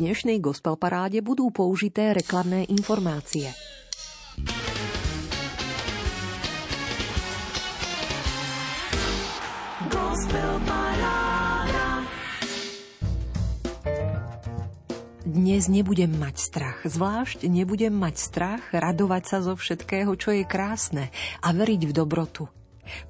dnešnej gospel paráde budú použité reklamné informácie. Dnes nebudem mať strach, zvlášť nebudem mať strach radovať sa zo všetkého, čo je krásne a veriť v dobrotu.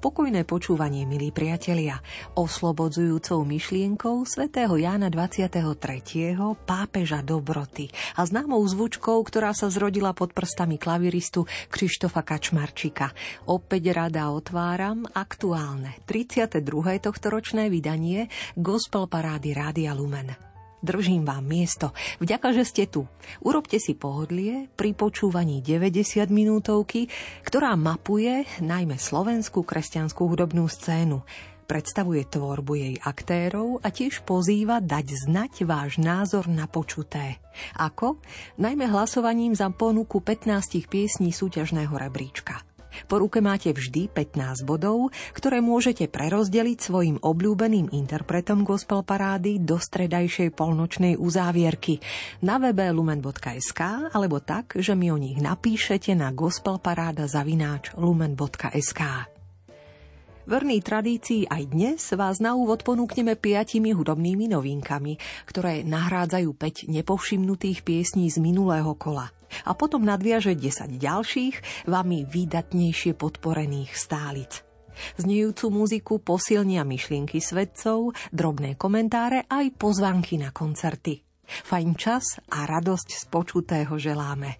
Pokojné počúvanie, milí priatelia, oslobodzujúcou myšlienkou svätého Jána 23. pápeža dobroty a známou zvučkou, ktorá sa zrodila pod prstami klaviristu Krištofa Kačmarčika. Opäť rada otváram aktuálne 32. tohtoročné vydanie Gospel Parády Rádia Lumen. Držím vám miesto. Vďaka, že ste tu. Urobte si pohodlie pri počúvaní 90 minútovky, ktorá mapuje najmä slovenskú kresťanskú hudobnú scénu. Predstavuje tvorbu jej aktérov a tiež pozýva dať znať váš názor na počuté. Ako? Najmä hlasovaním za ponuku 15 piesní súťažného rebríčka. Po ruke máte vždy 15 bodov, ktoré môžete prerozdeliť svojim obľúbeným interpretom gospel parády do stredajšej polnočnej uzávierky na webe lumen.sk alebo tak, že mi o nich napíšete na gospelparáda zavináč lumen.sk. Verný tradícii aj dnes vás na úvod ponúkneme piatimi hudobnými novinkami, ktoré nahrádzajú 5 nepovšimnutých piesní z minulého kola – a potom nadviaže 10 ďalších, vami výdatnejšie podporených stálic. Znejúcu muziku posilnia myšlienky svedcov, drobné komentáre aj pozvanky na koncerty. Fajn čas a radosť z počutého želáme.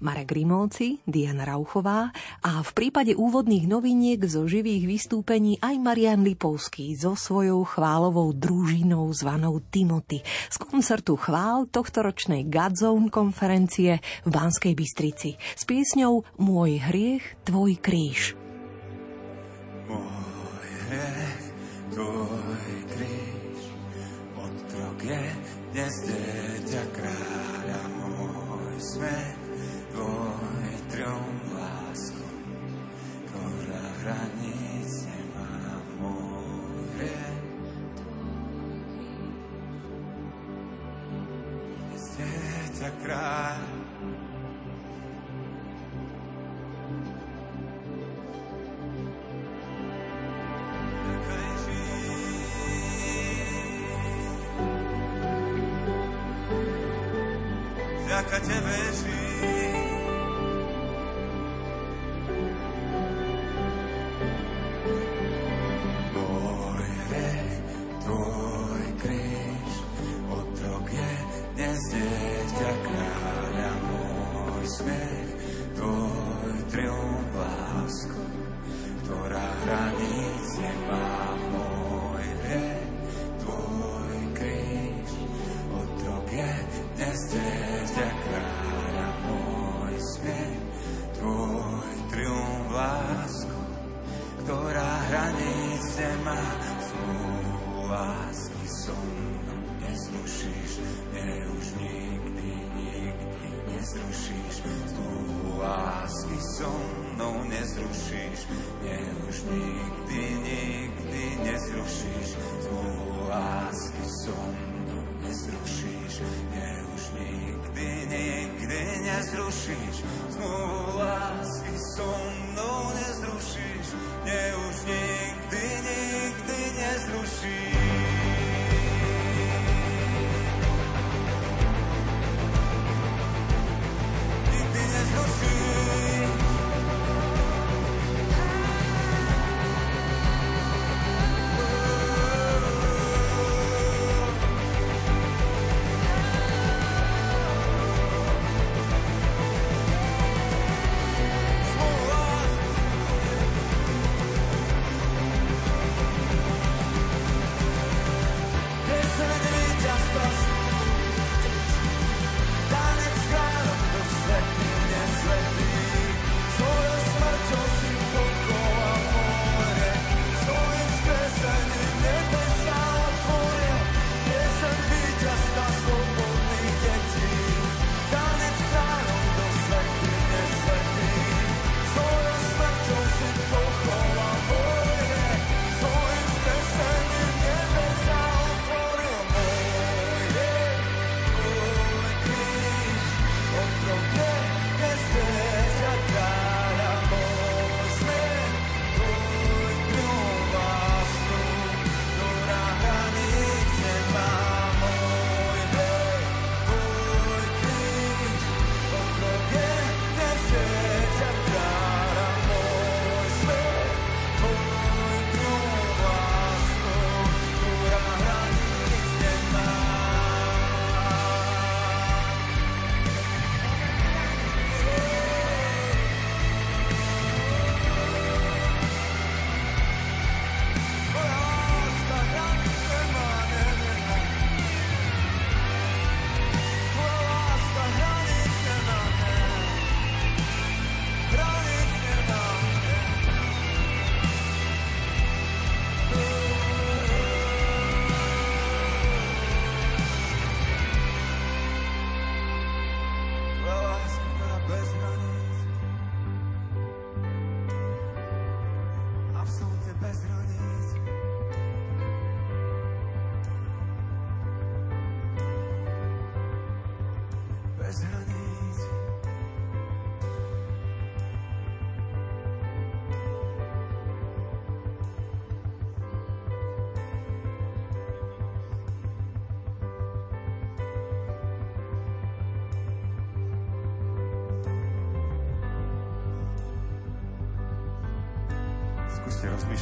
Marek Rimovci, Diana Rauchová a v prípade úvodných noviniek zo živých vystúpení aj Marian Lipovský so svojou chválovou družinou zvanou Timothy z koncertu chvál tohtoročnej Godzone konferencie v Banskej Bystrici s piesňou Môj hriech, tvoj kríž. Môj hriech, tvoj kríž, je dnes dieťa kráľa môj svet tvoj triumf lásko, ktorá hraníc nemá môj hriech. Dieťa kráľ,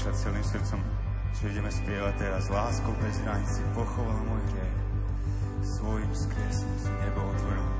Rozmýšľať celým srdcom, že ideme spievať teraz láskou bez hraníc, pochoval môj hriech svojim skriesom si nebo otvoril.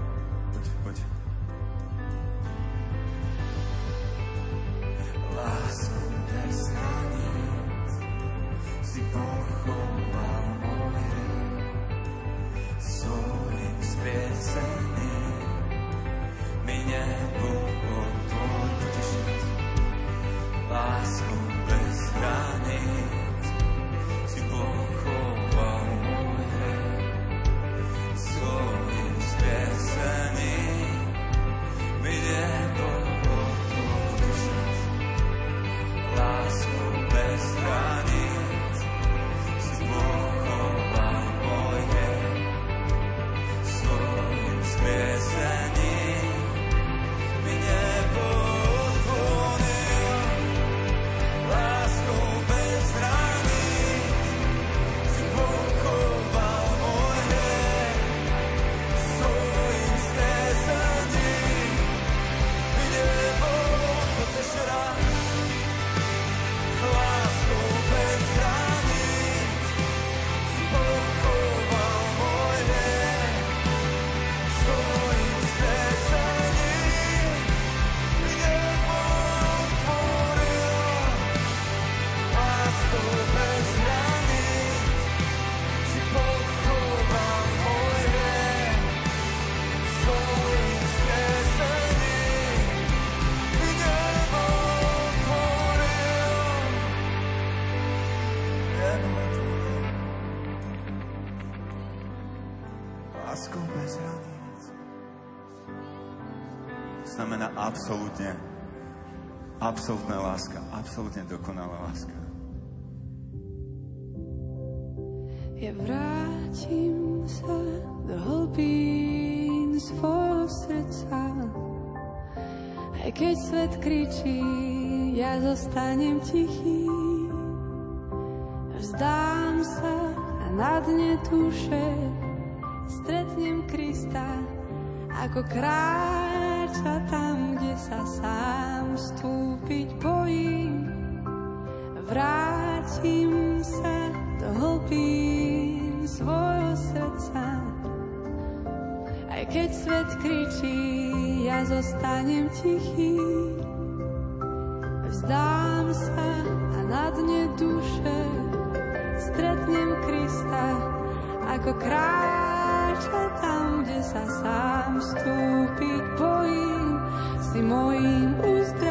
Láskou bez hraníc znamená absolútne absolútna láska, absolútne dokonalá láska. Ja vrátim sa do hlbín svojho srdca. Aj keď svet kričí, ja zostanem tichý. Vzdám sa a na dne duše stretnem Krista, ako kráča tam, kde sa sám stúpiť bojím. Vrátim sa do hlbín svojho srdca. Aj keď svet kričí, ja zostanem tichý. Vzdám sa a na dne duše stretnem Krista, ako kráča tam, kde sa sám stúpiť bojím. Si mojím uzdravením.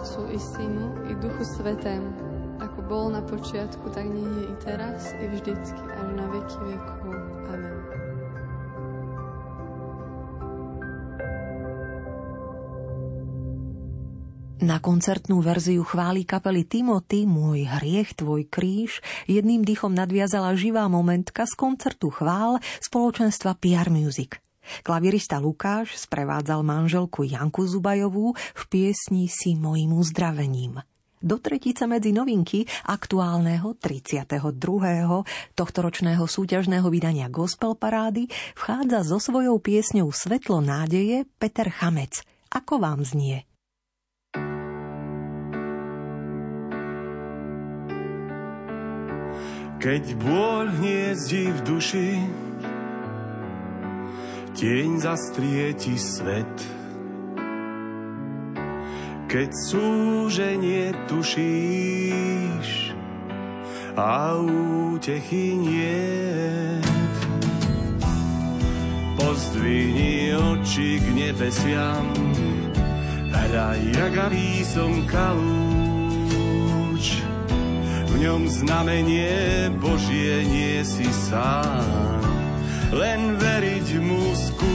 Otcu i Synu i Duchu Svetému, ako bol na počiatku, tak nie je i teraz, i vždycky, až na veky vekov. Amen. Na koncertnú verziu chváli kapely Timothy Môj hriech, tvoj kríž jedným dýchom nadviazala živá momentka z koncertu chvál spoločenstva PR Music – Klavirista Lukáš sprevádzal manželku Janku Zubajovú v piesni Si mojim uzdravením. Do tretice medzi novinky aktuálneho 32. tohtoročného súťažného vydania Gospel Parády vchádza so svojou piesňou Svetlo nádeje Peter Chamec. Ako vám znie? Keď bôľ hniezdi v duši, tieň zastrieti svet. Keď súženie tušíš a útechy nie. Pozdvihni oči k nebesiam, hraj jagavý som kalúč. V ňom znamenie Božie nie si sám len veriť mu skús.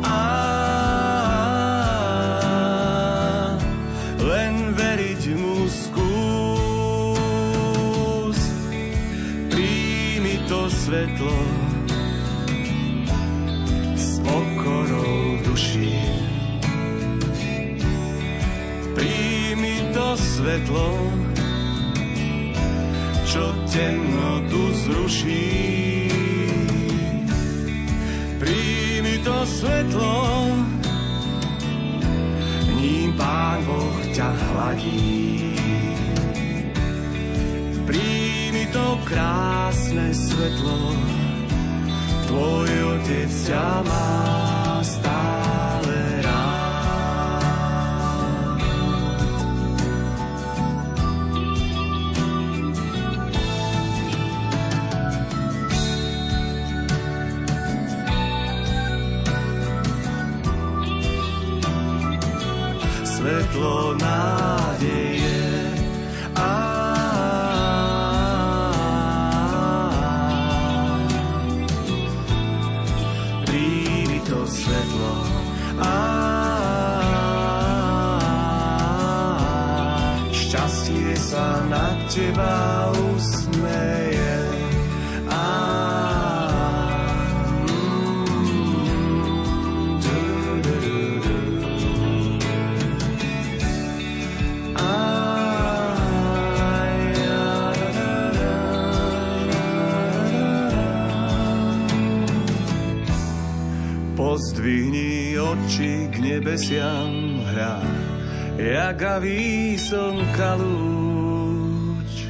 A len veriť mu skús. Príjmi to svetlo s pokorou duši. Príjmi to svetlo čo temnotu zruší. Príjmi to svetlo, ním Pán Boh ťa hladí. Príjmi to krásne svetlo, tvoj otec ťa má stále nebesiam hra, jagavý som kalúč.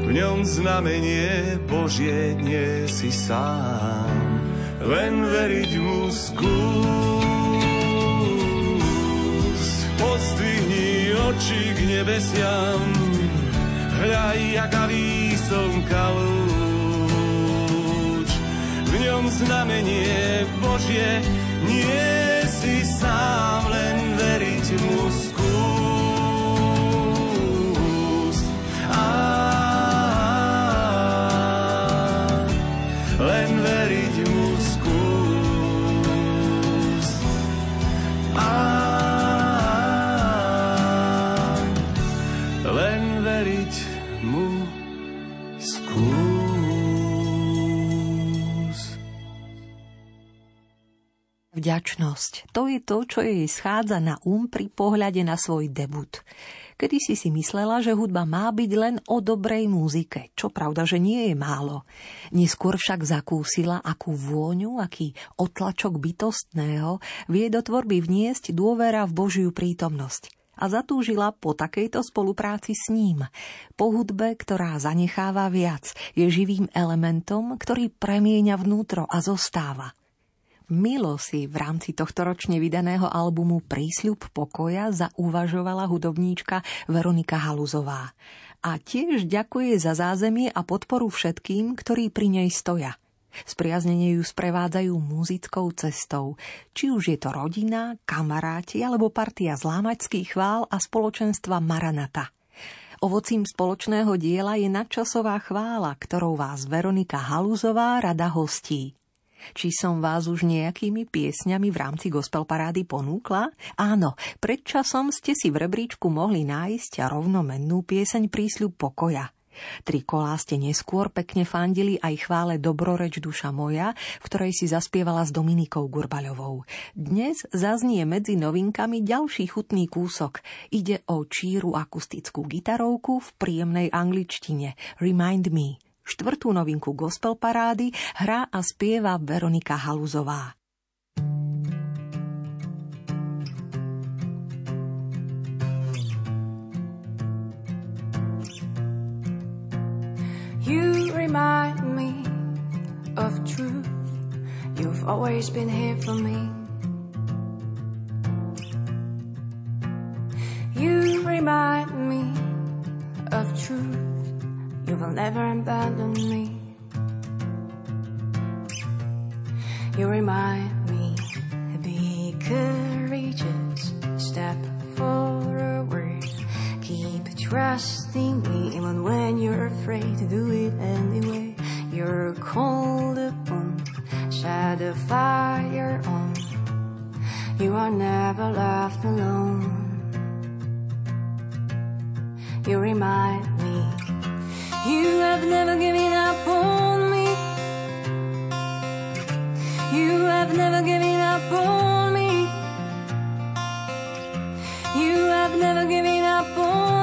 V ňom znamenie Božie nie si sám, len veriť mu skús. Pozdvihni oči k nebesiam, hľa, jagavý som kalúč ňom znamenie Božie, nie si sám, len veriť mu vďačnosť. To je to, čo jej schádza na um pri pohľade na svoj debut. Kedy si si myslela, že hudba má byť len o dobrej muzike, čo pravda, že nie je málo. Neskôr však zakúsila, akú vôňu, aký otlačok bytostného vie do tvorby vniesť dôvera v Božiu prítomnosť a zatúžila po takejto spolupráci s ním. Po hudbe, ktorá zanecháva viac, je živým elementom, ktorý premieňa vnútro a zostáva. Milo si v rámci tohto ročne vydaného albumu Prísľub pokoja zauvažovala hudobníčka Veronika Haluzová. A tiež ďakuje za zázemie a podporu všetkým, ktorí pri nej stoja – Spriaznenie ju sprevádzajú muzickou cestou, či už je to rodina, kamaráti alebo partia zlámačských chvál a spoločenstva Maranata. Ovocím spoločného diela je nadčasová chvála, ktorou vás Veronika Haluzová rada hostí. Či som vás už nejakými piesňami v rámci gospel parády ponúkla? Áno, pred časom ste si v rebríčku mohli nájsť rovnomennú pieseň Prísľub pokoja – Tri kolá ste neskôr pekne fandili aj chvále Dobroreč duša moja, v ktorej si zaspievala s Dominikou Gurbaľovou. Dnes zaznie medzi novinkami ďalší chutný kúsok. Ide o číru akustickú gitarovku v príjemnej angličtine Remind Me. Štvrtú novinku gospel parády hrá a spieva Veronika Haluzová. You remind me of truth. You've always been here for me. You remind me of truth. You will never abandon me. You remind me, to be courageous, step forward, keep trusting me even when you're afraid to do it anyway. You're called upon, set the fire on. You are never left alone. You remind me, you have never given up on me. You have never given up on me. You have never given up on.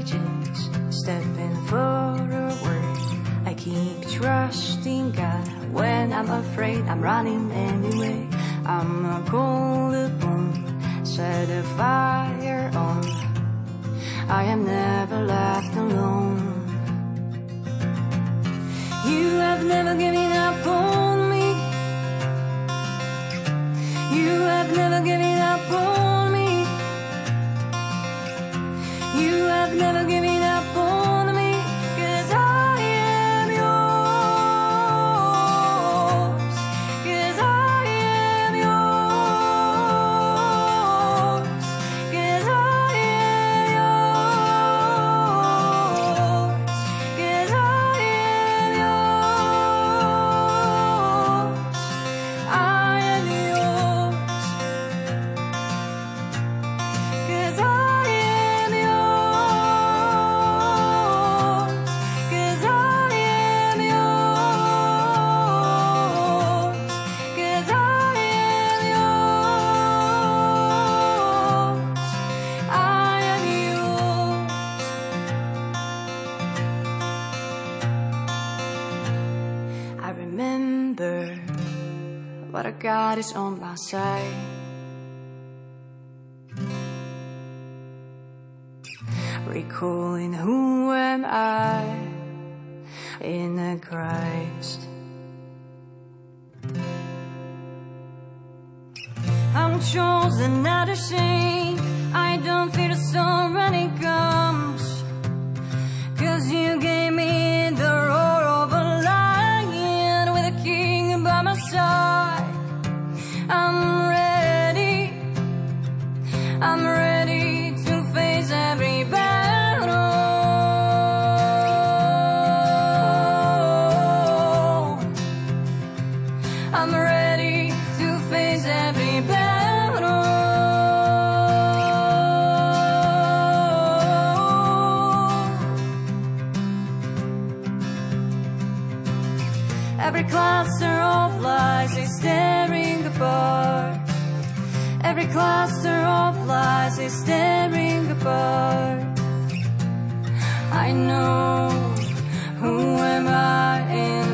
Courageous, stepping forward. I keep trusting God when I'm afraid. I'm running anyway. I'm a called upon, set a fire on. I am never left alone. You have never given up on me. You have never given up on me. You have never given is on my side. Recalling who am I in the Christ. I'm chosen, not ashamed. I don't feel storm when it cluster of lies is tearing apart. I know who am I in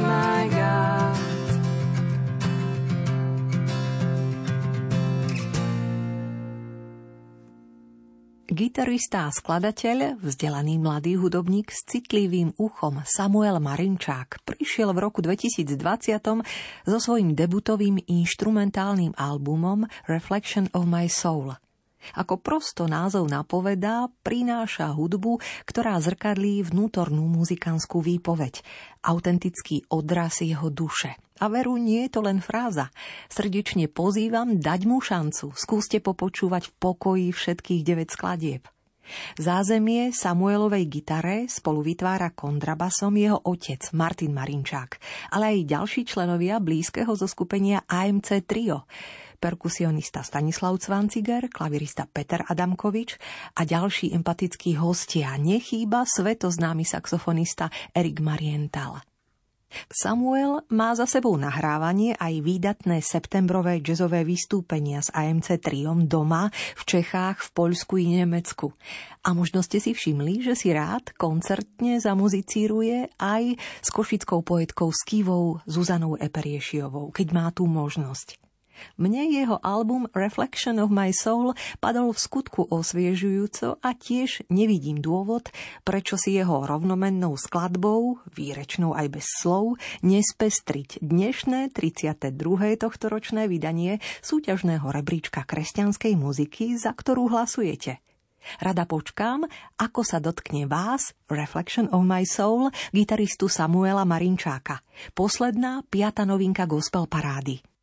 Gitarista a skladateľ, vzdelaný mladý hudobník s citlivým uchom Samuel Marinčák prišiel v roku 2020 so svojím debutovým inštrumentálnym albumom Reflection of My Soul. Ako prosto názov napovedá, prináša hudbu, ktorá zrkadlí vnútornú muzikánskú výpoveď, autentický odraz jeho duše. A veru nie je to len fráza. Srdečne pozývam dať mu šancu. Skúste popočúvať v pokoji všetkých 9 skladieb. Zázemie Samuelovej gitare spolu vytvára kontrabasom jeho otec Martin Marinčák, ale aj ďalší členovia blízkeho zoskupenia AMC Trio perkusionista Stanislav Cvanciger, klavirista Peter Adamkovič a ďalší empatickí hostia. Nechýba svetoznámy saxofonista Erik Mariental. Samuel má za sebou nahrávanie aj výdatné septembrové jazzové vystúpenia s AMC Triom doma, v Čechách, v Poľsku i Nemecku. A možno ste si všimli, že si rád koncertne zamuzicíruje aj s košickou poetkou Skivou Zuzanou Eperiešiovou, keď má tú možnosť. Mne jeho album Reflection of My Soul padol v skutku osviežujúco a tiež nevidím dôvod, prečo si jeho rovnomennou skladbou, výrečnou aj bez slov, nespestriť dnešné 32. tohtoročné vydanie súťažného rebríčka kresťanskej muziky, za ktorú hlasujete. Rada počkám, ako sa dotkne vás, Reflection of My Soul, gitaristu Samuela Marinčáka. Posledná, piata novinka gospel parády.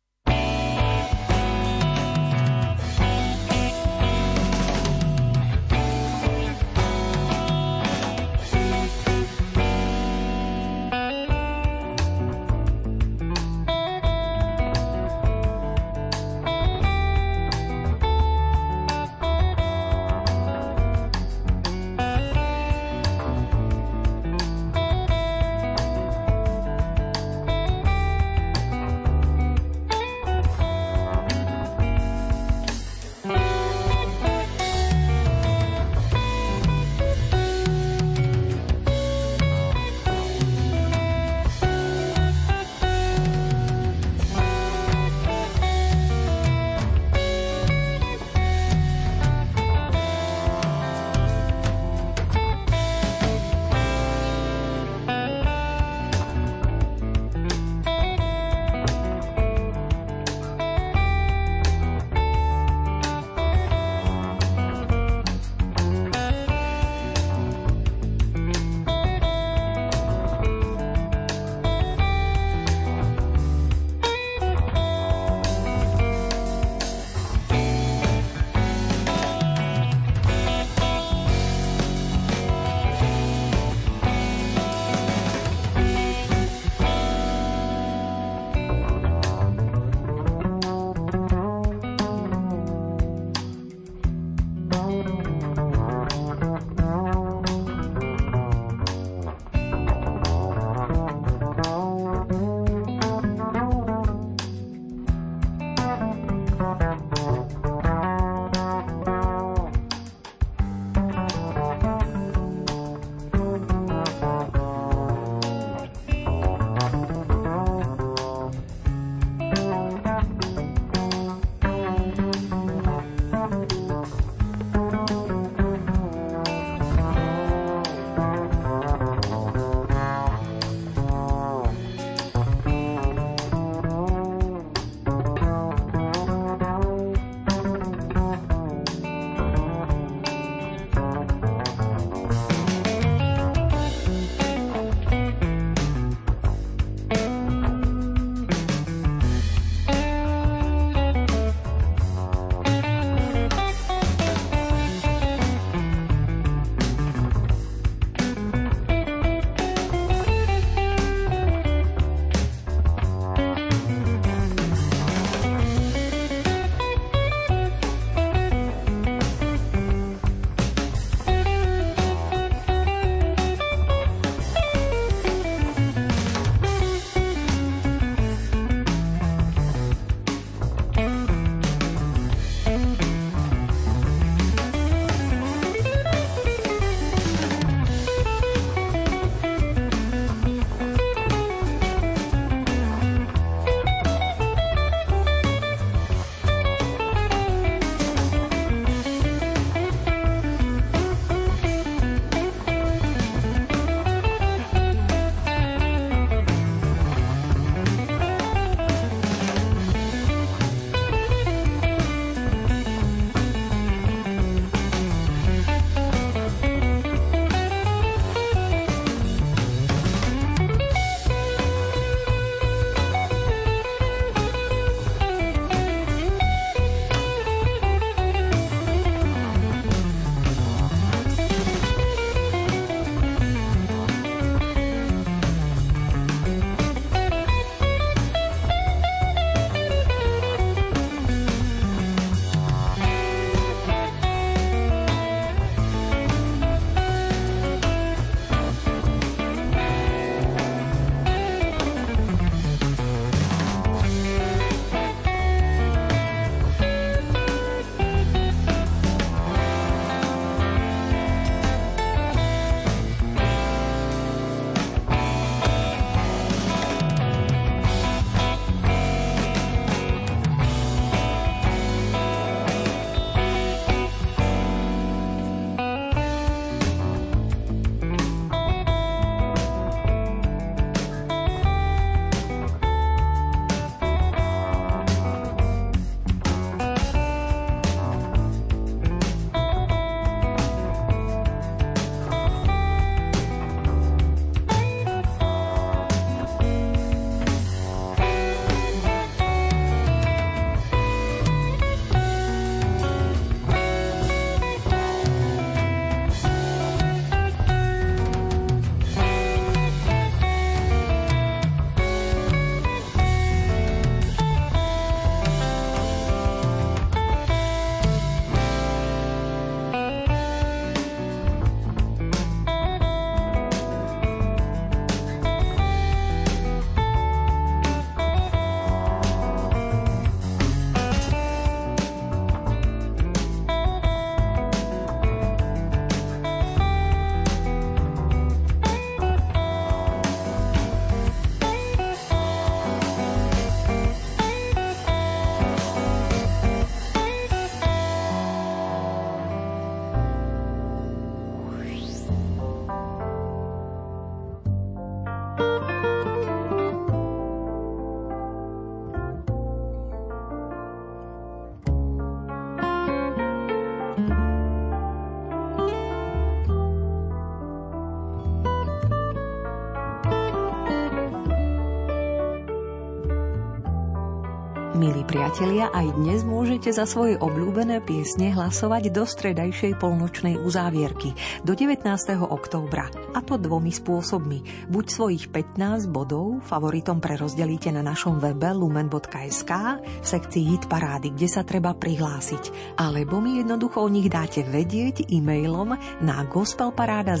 Priatelia, aj dnes môžete za svoje obľúbené piesne hlasovať do stredajšej polnočnej uzávierky do 19. októbra. A to dvomi spôsobmi. Buď svojich 15 bodov favoritom prerozdelíte na našom webe lumen.sk v sekcii Hit Parády, kde sa treba prihlásiť. Alebo mi jednoducho o nich dáte vedieť e-mailom na gospelparáda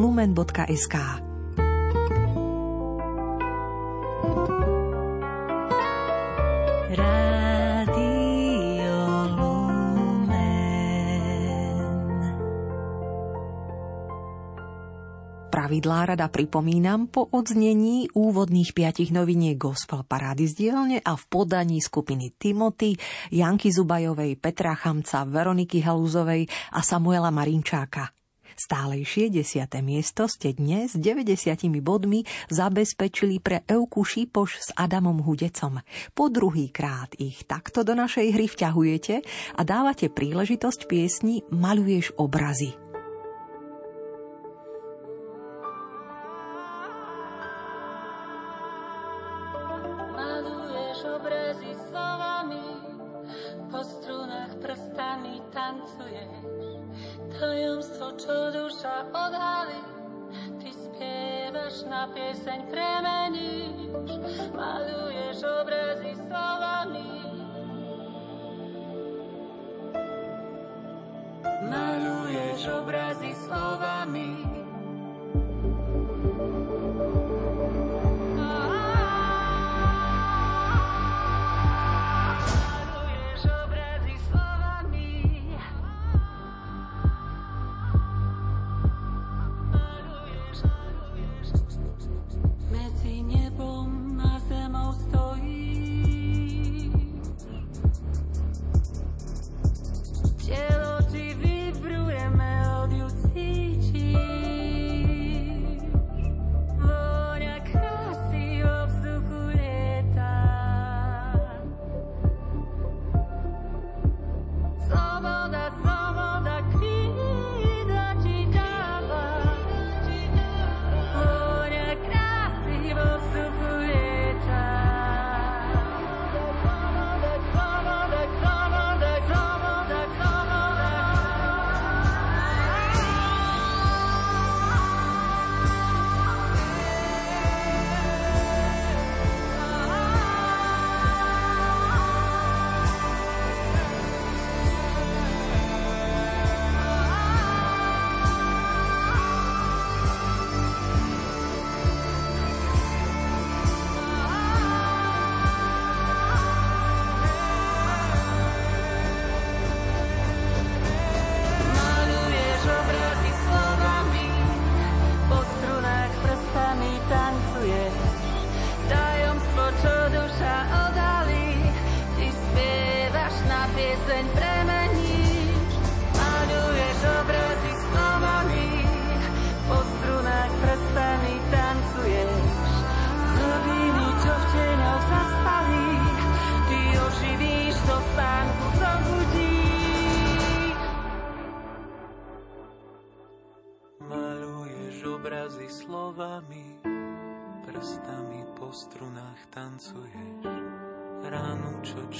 lumen.sk. pravidlá rada pripomínam po odznení úvodných piatich noviniek Gospel Parády z dielne a v podaní skupiny Timothy, Janky Zubajovej, Petra Chamca, Veroniky Halúzovej a Samuela Marinčáka. Stálejšie desiate miesto ste dnes 90 bodmi zabezpečili pre Euku Šípoš s Adamom Hudecom. Po druhý krát ich takto do našej hry vťahujete a dávate príležitosť piesni Maluješ obrazy. Pieseň premeníš, maluješ obrazy slovami. Maluješ obrazy slovami.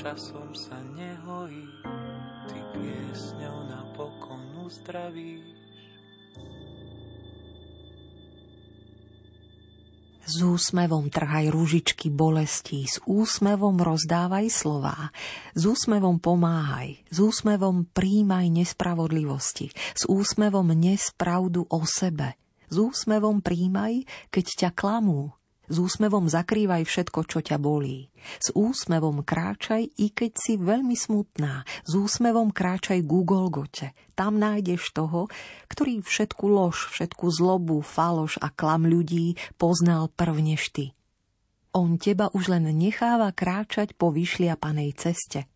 Časom sa nehojí, ty piesňou napokon uzdravíš. S úsmevom trhaj rúžičky bolestí, s úsmevom rozdávaj slová, s úsmevom pomáhaj, s úsmevom príjmaj nespravodlivosti, s úsmevom nespravdu o sebe, s úsmevom príjmaj, keď ťa klamú, s úsmevom zakrývaj všetko, čo ťa bolí. S úsmevom kráčaj, i keď si veľmi smutná. S úsmevom kráčaj ku Golgote. Tam nájdeš toho, ktorý všetku lož, všetku zlobu, faloš a klam ľudí poznal prvnež ty. On teba už len necháva kráčať po vyšliapanej ceste.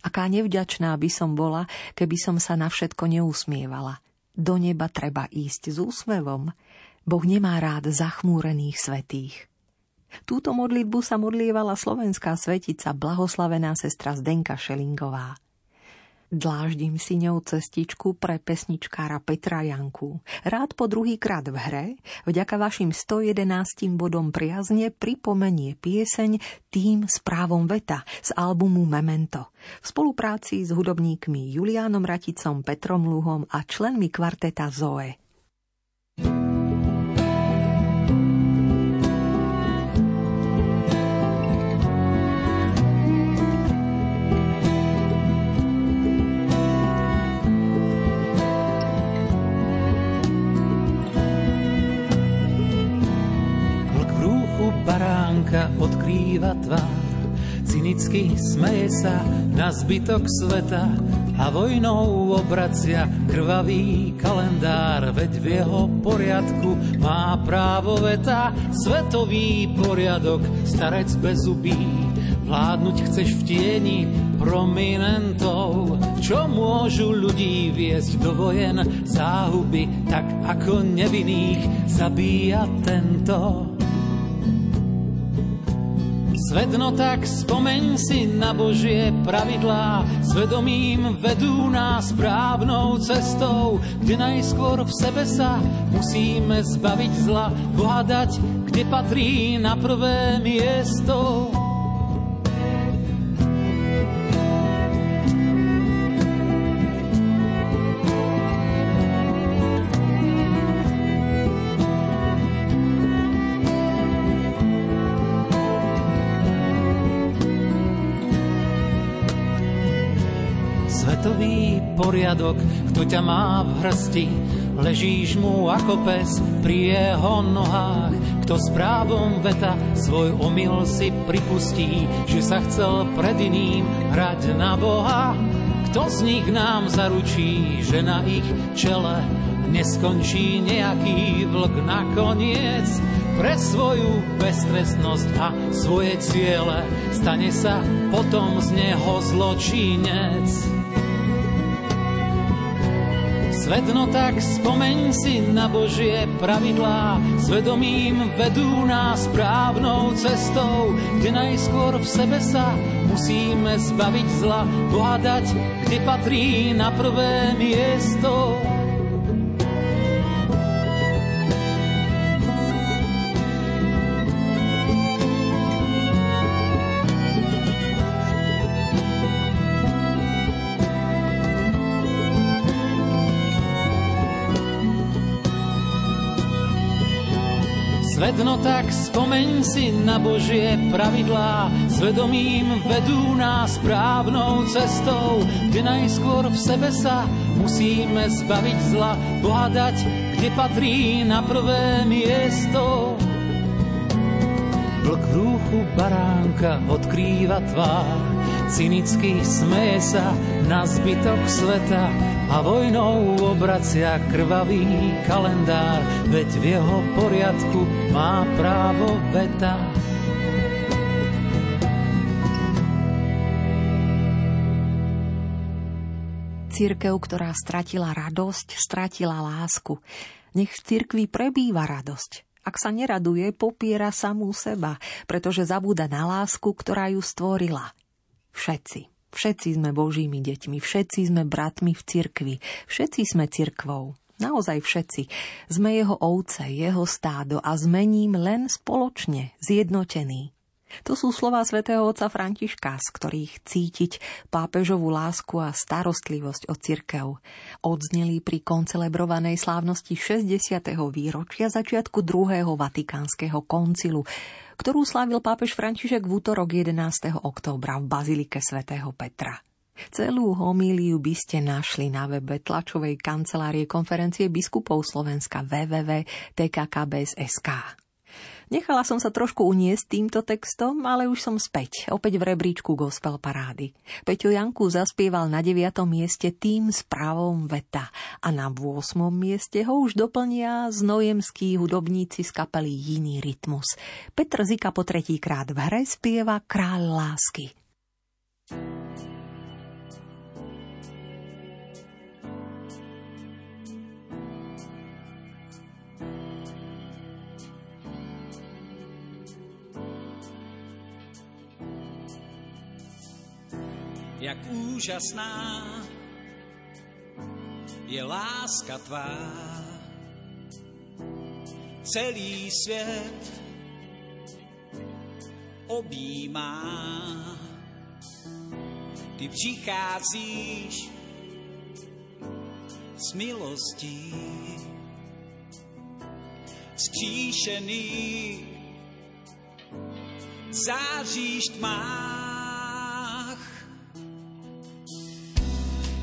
Aká nevďačná by som bola, keby som sa na všetko neusmievala. Do neba treba ísť s úsmevom. Boh nemá rád zachmúrených svetých. Túto modlitbu sa modlievala slovenská svetica blahoslavená sestra Zdenka Šelingová. Dláždim si ňou cestičku pre pesničkára Petra Janku. Rád po druhýkrát v hre, vďaka vašim 111 bodom priazne pripomenie pieseň Tým správom veta z albumu Memento v spolupráci s hudobníkmi Juliánom Raticom, Petrom Luhom a členmi kvarteta Zoe. Odkrýva tvár. Cynicky smeje sa na zbytok sveta a vojnou obracia krvavý kalendár, veď v jeho poriadku má právo veta, svetový poriadok, starec bez zubí. Vládnuť chceš v tieni prominentov, čo môžu ľudí viesť do vojen záhuby, tak ako nevinných zabíja tento. Svet no tak spomeň si na Božie pravidlá, svedomím vedú nás správnou cestou, kde najskôr v sebe sa musíme zbaviť zla, Boha dať, kde patrí na prvé miesto. Poriadok, kto ťa má v hrsti. Ležíš mu ako pes pri jeho nohách, kto s právom veta svoj omyl si pripustí, že sa chcel pred iným hrať na Boha. Kto z nich nám zaručí, že na ich čele neskončí nejaký vlk nakoniec? Pre svoju beztrestnosť a svoje ciele stane sa potom z neho zločinec. Svet no tak spomeň si na Božie pravidlá, svedomím vedú nás správnou cestou, kde najskôr v sebe sa musíme zbaviť zla, pohádať, kde patrí na prvé miesto. Svet no tak spomeň si na Božie pravidlá, svedomím vedú nás správnou cestou, kde najskôr v sebe sa musíme zbaviť zla, Boha kde patrí na prvé miesto. Vlk v rúchu baránka odkrýva tvár, cynicky smeje sa na zbytok sveta, a vojnou obracia krvavý kalendár, veď v jeho poriadku má právo veta. Církev, ktorá stratila radosť, stratila lásku. Nech v cirkvi prebýva radosť. Ak sa neraduje, popiera samú seba, pretože zabúda na lásku, ktorá ju stvorila. Všetci. Všetci sme Božími deťmi, všetci sme bratmi v cirkvi, všetci sme cirkvou. Naozaj všetci. Sme jeho ovce, jeho stádo a zmením len spoločne, zjednotení. To sú slova svätého otca Františka, z ktorých cítiť pápežovú lásku a starostlivosť o cirkev. Odzneli pri koncelebrovanej slávnosti 60. výročia začiatku druhého vatikánskeho koncilu, ktorú slávil pápež František v útorok 11. októbra v Bazilike svätého Petra. Celú homíliu by ste našli na webe tlačovej kancelárie konferencie biskupov Slovenska www.tkkbs.sk. Nechala som sa trošku uniesť týmto textom, ale už som späť, opäť v rebríčku gospel parády. Peťo Janku zaspieval na 9. mieste tým správom veta a na 8. mieste ho už doplnia znojemskí hudobníci z kapely Jiný rytmus. Petr Zika po tretíkrát v hre spieva Kráľ lásky. thank you jak úžasná je láska tvá. Celý svět objímá. Ty přicházíš s milostí, skříšený, záříš tmách.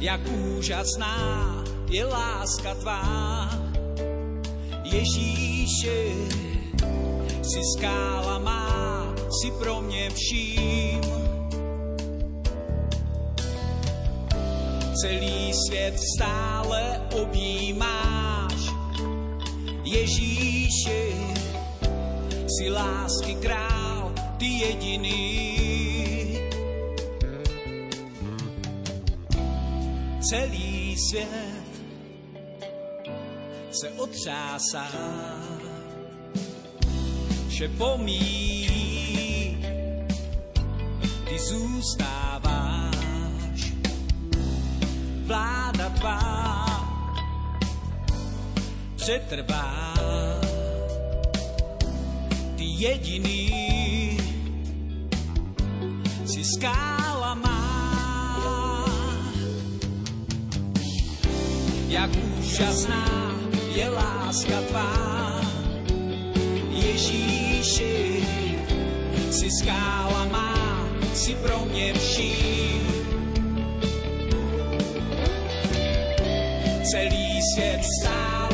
Jak úžasná je láska tvá, Ježíši, si skála má, si pro mě vším. Celý svět stále objímáš, Ježíši, si lásky král, ty jediný. Celý svět se otřásá, vše pomíjí, ty zůstáváš, vláda tvá přetrvá, ty jediný si skála Jak úžasná je láska tvá, Ježíši, si skála má, si pro mě vším. Celý svět stále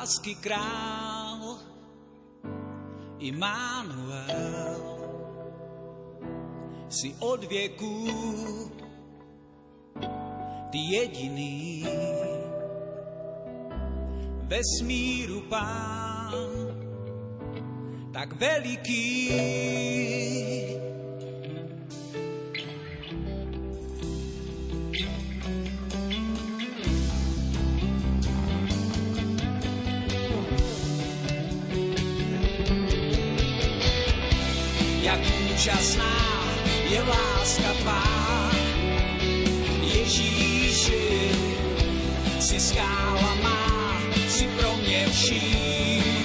Lásky král, Immanuel, si od věků ty jediný. Vesmíru pán, tak veliký, úžasná je láska tvá. Ježíši, si skála má, si pro mě vším.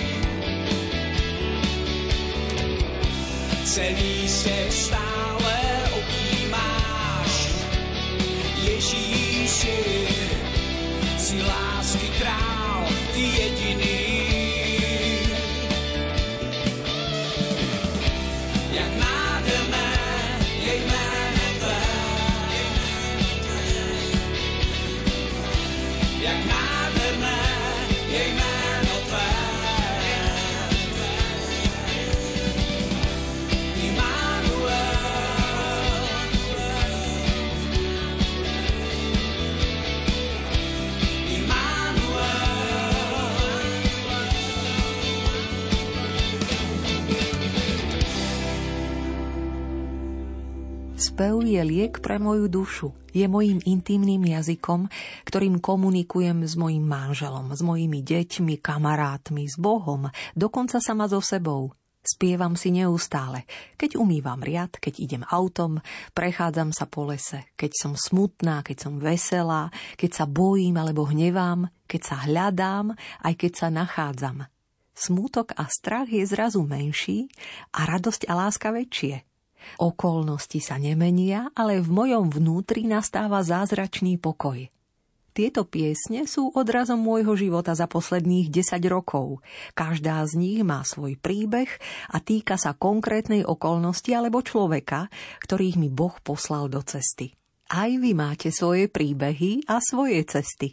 Celý svět stále objímáš, Ježíši, si lásky Spev je liek pre moju dušu. Je mojím intimným jazykom, ktorým komunikujem s mojim manželom, s mojimi deťmi, kamarátmi, s Bohom, dokonca sama so sebou. Spievam si neustále, keď umývam riad, keď idem autom, prechádzam sa po lese, keď som smutná, keď som veselá, keď sa bojím alebo hnevám, keď sa hľadám, aj keď sa nachádzam. Smútok a strach je zrazu menší a radosť a láska väčšie. Okolnosti sa nemenia, ale v mojom vnútri nastáva zázračný pokoj. Tieto piesne sú odrazom môjho života za posledných 10 rokov. Každá z nich má svoj príbeh a týka sa konkrétnej okolnosti alebo človeka, ktorých mi Boh poslal do cesty. Aj vy máte svoje príbehy a svoje cesty.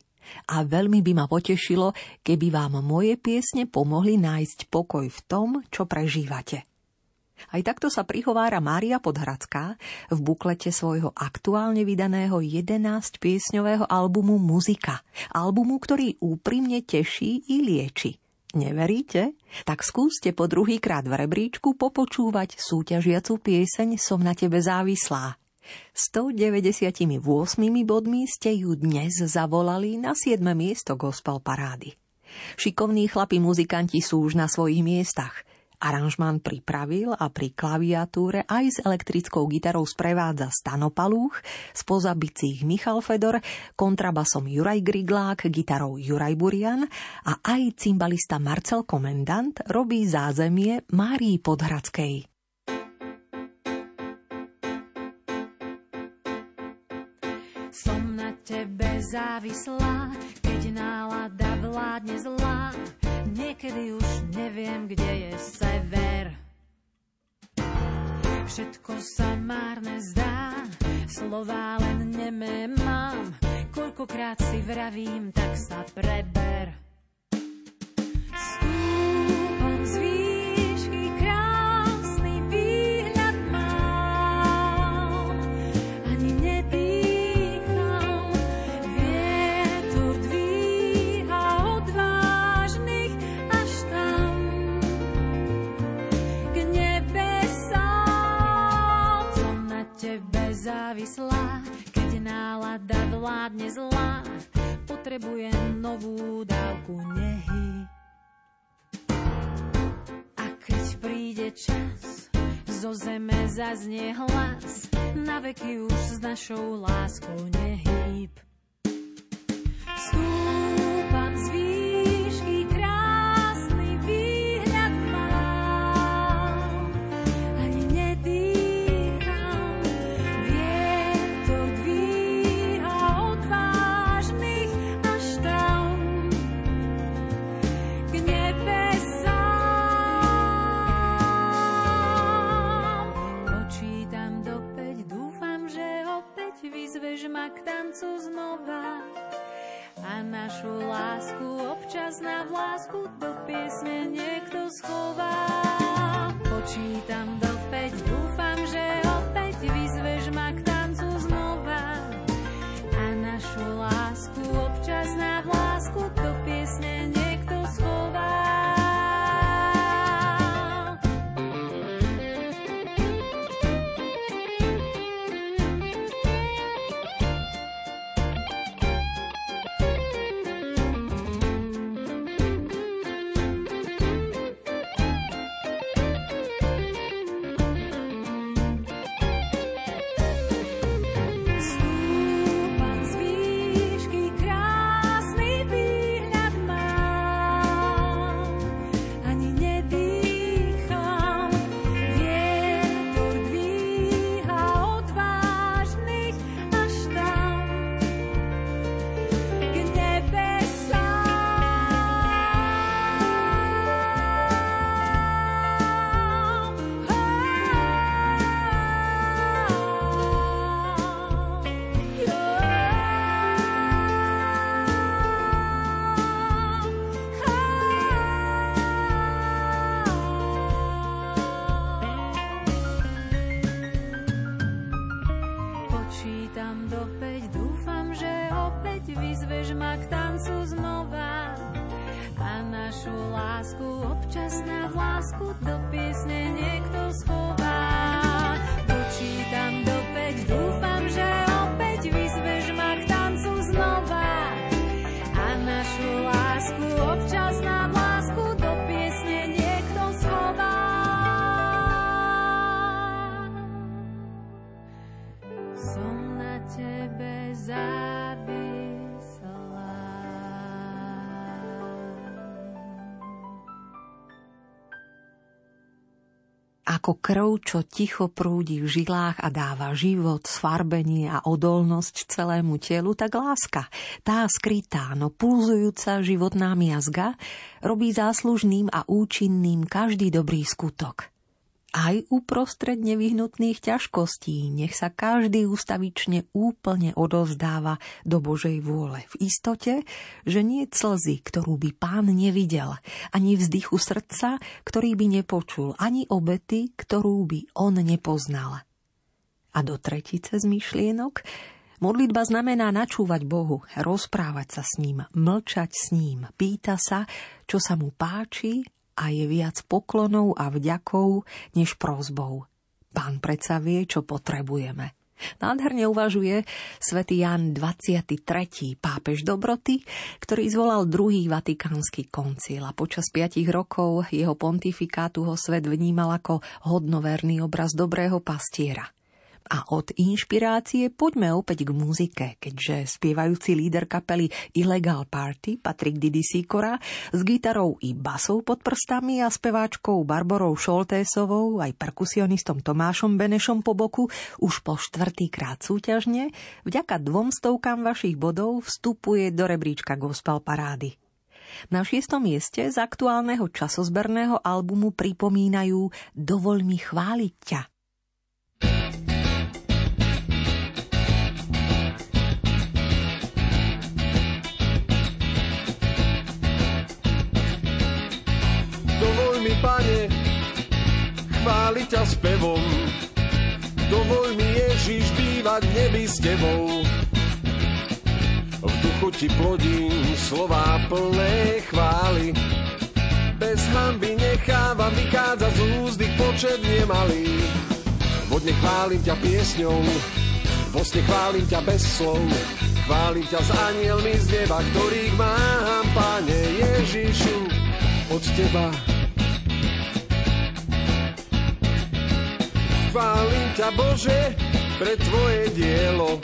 A veľmi by ma potešilo, keby vám moje piesne pomohli nájsť pokoj v tom, čo prežívate. Aj takto sa prihovára Mária Podhradská v buklete svojho aktuálne vydaného 11-piesňového albumu Muzika. Albumu, ktorý úprimne teší i lieči. Neveríte? Tak skúste po druhýkrát v rebríčku popočúvať súťažiacu pieseň Som na tebe závislá. 198 bodmi ste ju dnes zavolali na 7. miesto gospel parády. Šikovní chlapi muzikanti sú už na svojich miestach – Aranžman pripravil a pri klaviatúre aj s elektrickou gitarou sprevádza Stano Palúch, spoza bicích Michal Fedor, kontrabasom Juraj Griglák, gitarou Juraj Burian a aj cymbalista Marcel Komendant robí zázemie Márii Podhradskej. Som na tebe závislá, keď nálada vládne zlá Niekedy už neviem, kde je sever. Všetko sa márne zdá, slová len nemé mám. Koľkokrát si vravím, tak sa preber. Závislá, keď nálada vládne zlá, potrebujem novú dávku nehy. A keď príde čas, zo zeme zaznie hlas, na veky už s našou láskou nehýb. Stúpam ma k tancu znova a našu lásku občas na vlásku do piesne niekto schová. Ako krv, čo ticho prúdi v žilách a dáva život, sfarbenie a odolnosť celému telu, tak láska, tá skrytá, no pulzujúca životná miazga, robí záslužným a účinným každý dobrý skutok. Aj uprostred nevyhnutných ťažkostí nech sa každý ústavične úplne odozdáva do Božej vôle v istote, že nie slzy, ktorú by pán nevidel, ani vzdychu srdca, ktorý by nepočul, ani obety, ktorú by on nepoznal. A do tretice z myšlienok Modlitba znamená načúvať Bohu, rozprávať sa s ním, mlčať s ním, pýta sa, čo sa mu páči a je viac poklonov a vďakov než prozbou. Pán predsa vie, čo potrebujeme. Nádherne uvažuje svätý Jan 23. pápež dobroty, ktorý zvolal druhý vatikánsky koncil a počas piatich rokov jeho pontifikátu ho svet vnímal ako hodnoverný obraz dobrého pastiera – a od inšpirácie poďme opäť k muzike, keďže spievajúci líder kapely Illegal Party, Patrik Didi Sikora, s gitarou i basou pod prstami a speváčkou Barborou Šoltésovou aj perkusionistom Tomášom Benešom po boku už po štvrtýkrát súťažne, vďaka dvom stovkám vašich bodov vstupuje do rebríčka Gospel Parády. Na šiestom mieste z aktuálneho časozberného albumu pripomínajú Dovoľ mi chváliť ťa chváli ťa spevom. Dovol mi Ježiš bývať nebi s tebou. V duchu ti plodím slová plné chvály. Bez hamby nechávam vychádza z úzdy počet nemalý. Vodne chválim ťa piesňou, vo chválim ťa bez slov. Chválim ťa s anielmi z neba, ktorých mám, Pane Ježišu, od teba Chválim ťa Bože pre tvoje dielo.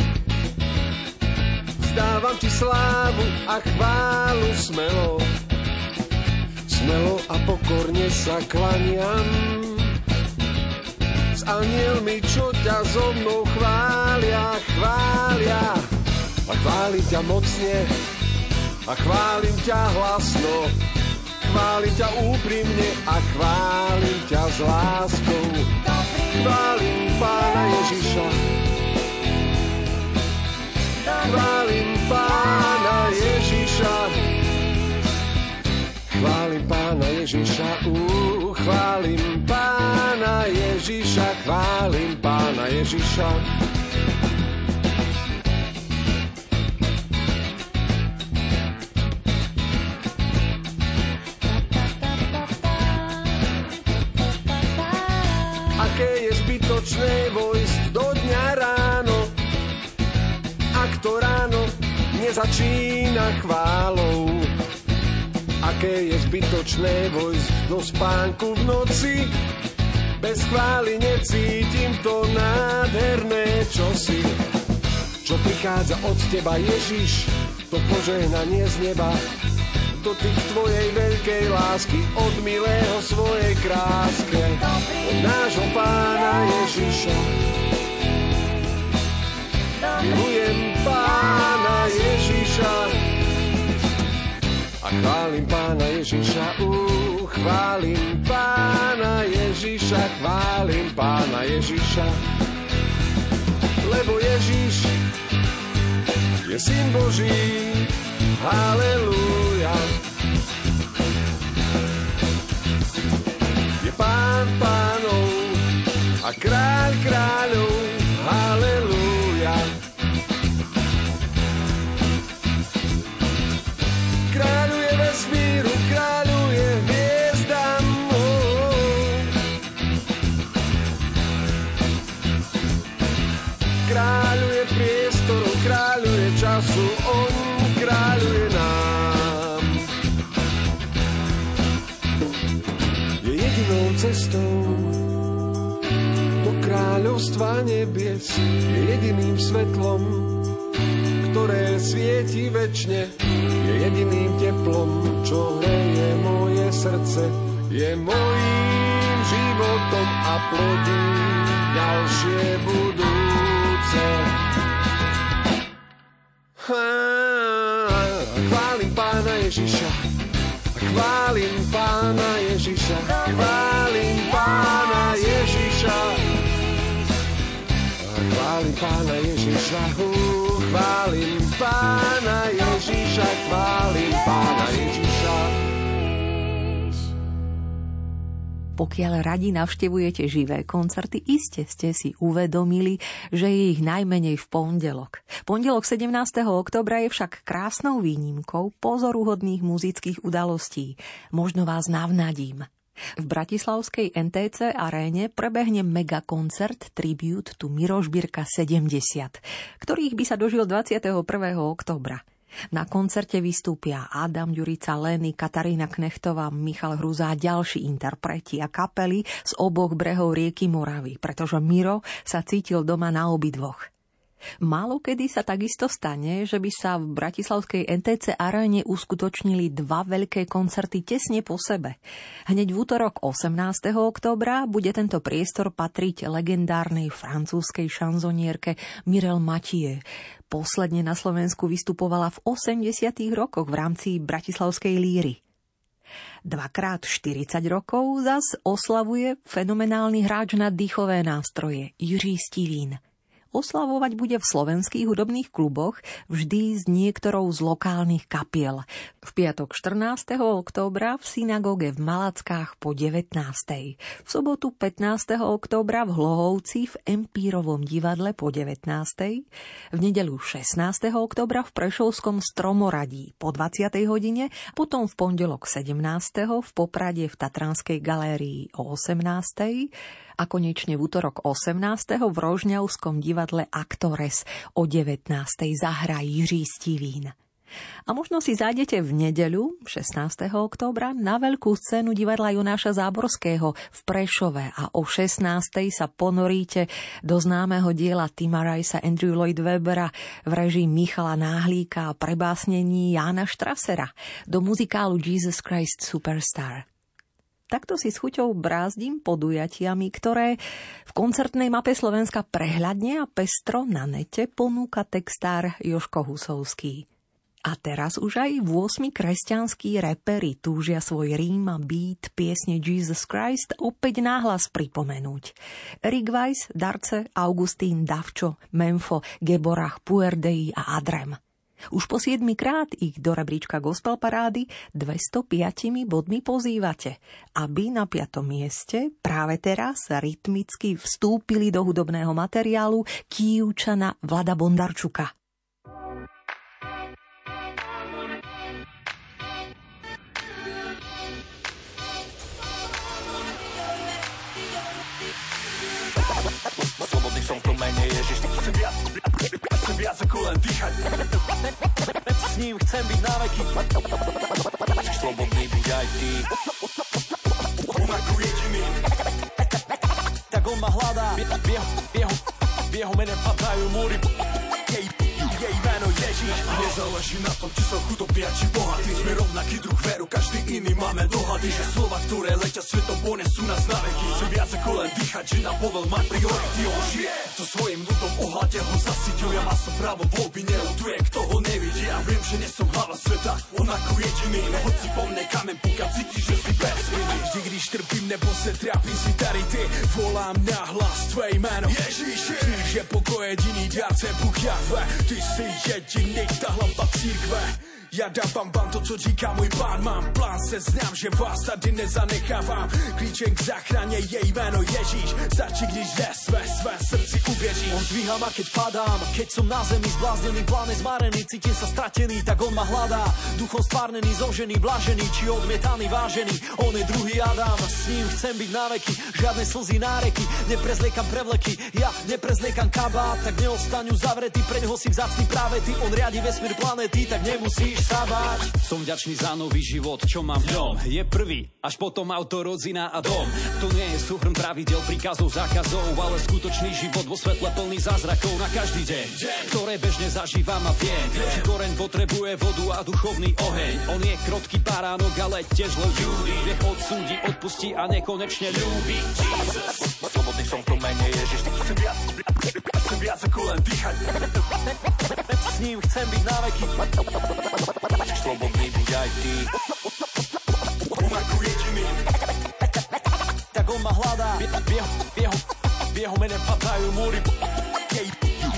Vzdávam ti slávu a chválu smelo. Smelo a pokorne sa klaniam. S anielmi, čo ťa so mnou chvália, chvália. A chválim ťa mocne a chválim ťa hlasno. Chválim ťa úprimne a chválim ťa s láskou chválim Pána Ježiša. Chválim Pána Ježiša. Chválim Pána Ježiša, uh, chválim Pána Ježiša, chválim Pána Ježiša. Zbytočné vojsť do dňa ráno, ak to ráno nezačína chválou. Aké je zbytočné vojsť do spánku v noci, bez chvály necítim to nádherné čosi. Čo prichádza od teba Ježiš, to požehnanie z neba, dotyk tvojej veľkej lásky od milého svojej kráske. Od nášho pána Ježiša. Milujem pána Ježiša. A chválim pána Ježiša uh, chválim pána Ježiša chválim pána Ježiša. Lebo Ježiš je syn Boží Halelúja. Je pán pánov a kráľ kráľov. Halelúja. Kráľovstva nebies, je jediným svetlom, ktoré svieti väčšine, je jediným teplom, čo hreje moje srdce, je mojím životom a plodí ďalšie budúce. Chválim pána Ježiša, chválim pána Ježiša, chválim pána Chválim pána Ježiša, chválim pána Ježiša, chválim pána Ježiša. Pokiaľ radi navštevujete živé koncerty, iste ste si uvedomili, že je ich najmenej v pondelok. Pondelok 17. oktobra je však krásnou výnimkou pozoruhodných muzických udalostí. Možno vás navnadím. V bratislavskej NTC aréne prebehne megakoncert Tribute tu Miroš Birka 70, ktorých by sa dožil 21. oktobra. Na koncerte vystúpia Adam Ďurica, Leny, Katarína Knechtová, Michal Hruza a ďalší interpreti a kapely z oboch brehov rieky Moravy, pretože Miro sa cítil doma na obidvoch. Málo kedy sa takisto stane, že by sa v bratislavskej NTC aréne uskutočnili dva veľké koncerty tesne po sebe. Hneď v útorok 18. októbra bude tento priestor patriť legendárnej francúzskej šanzonierke Mirel Matie. Posledne na Slovensku vystupovala v 80. rokoch v rámci Bratislavskej líry. Dvakrát 40 rokov zas oslavuje fenomenálny hráč na dýchové nástroje Jiří Stivín – oslavovať bude v slovenských hudobných kluboch vždy s niektorou z lokálnych kapiel. V piatok 14. októbra v synagóge v Malackách po 19. V sobotu 15. októbra v Hlohovci v Empírovom divadle po 19. V nedelu 16. októbra v Prešovskom Stromoradí po 20. hodine, potom v pondelok 17. v Poprade v Tatranskej galérii o 18 a konečne v útorok 18. v Rožňavskom divadle Actores o 19. zahra Jiří Stivín. A možno si zájdete v nedeľu, 16. októbra, na veľkú scénu divadla Jonáša Záborského v Prešove a o 16. sa ponoríte do známeho diela Tima Rajsa Andrew Lloyd Webera v režii Michala Náhlíka a prebásnení Jána Štrasera do muzikálu Jesus Christ Superstar. Takto si s chuťou brázdim podujatiami, ktoré v koncertnej mape Slovenska prehľadne a pestro na nete ponúka textár Joško Husovský. A teraz už aj v 8 kresťanskí repery túžia svoj rím a beat piesne Jesus Christ opäť náhlas pripomenúť. Rick Weiss, Darce, Augustín, Davčo, Memfo, Geborach, Puerdei a Adrem – už po 7 krát ich do rebríčka gospel parády 205 bodmi pozývate, aby na piatom mieste práve teraz rytmicky vstúpili do hudobného materiálu Kijúčana Vlada Bondarčuka. Viac ako len dýchať. S ním chcem byť na veky. Slobodný byť aj ty. On ako jediný. Tak on ma hľadá. V jeho, v jeho, v jeho mene padajú múry. Nezáleží na tom, či som chudobný či bohatý. Sme rovnaký druh veru, každý iný máme dohady. Že slova, ktoré letia svetom, ponesú nás na veky. Chcem viac ako len dýchať, že na povel má priority. On žije to svojim ľudom, ohľade ho zasytil. Ja má som právo voľby, neutuje, kto ho nevidí. Ja viem, že nie som hlava sveta, on ako jediný. No hoci po mne kamen púka, cítiš, že si bez viny. Vždy, když trpím nebo se trápim, si tady ty. Volám na hlas tvé jméno. Ježíši, že pokoj jediný dárce Bůh Jahve. Ty si jediný, ta hlava církve. Ja dávam vám to, co říká můj pán. Mám plán, se znám, že vás tady nezanechávám. Klíčem k záchraně je jméno Ježíš. Stačí, když ve své, své srdci uvěříš On dvíha ma, keď padám Keď som na zemi zbláznený, pláne zmarený Cítim sa stratený, tak on ma hľadá. Duchom stvárnený, zožený, blažený Či odmietaný, vážený. On je druhý Adam S ním chcem byť na veky. Žiadne slzy, náreky Neprezliekam prevleky. Ja neprezliekam kabát Tak neostaňu zavretý. Preň ho si vzácný práve ty. On riadi vesmír planety Tak nemusíš Ježiš sabáč. Som vďačný za nový život, čo mám v ňom. Je prvý, až potom auto, rodzina a dom. To nie je súhrn pravidel, príkazov, zákazov, ale skutočný život vo svetle plný zázrakov na každý deň, ktoré bežne zažívam a viem, že koreň potrebuje vodu a duchovný oheň. On je krotký baránok, ale tiež len ľudí. Nech odsúdi, odpustí a nekonečne ľúbi. Slobodný som v mene Ježiš. Chcem viac, chcem viac ako len dýchať. S ním chcem byť na veky. Slobodný buď aj ty. On ako jediný. Tak on ma hľadá. V jeho, v jeho, v jeho mene padajú múry. Jej,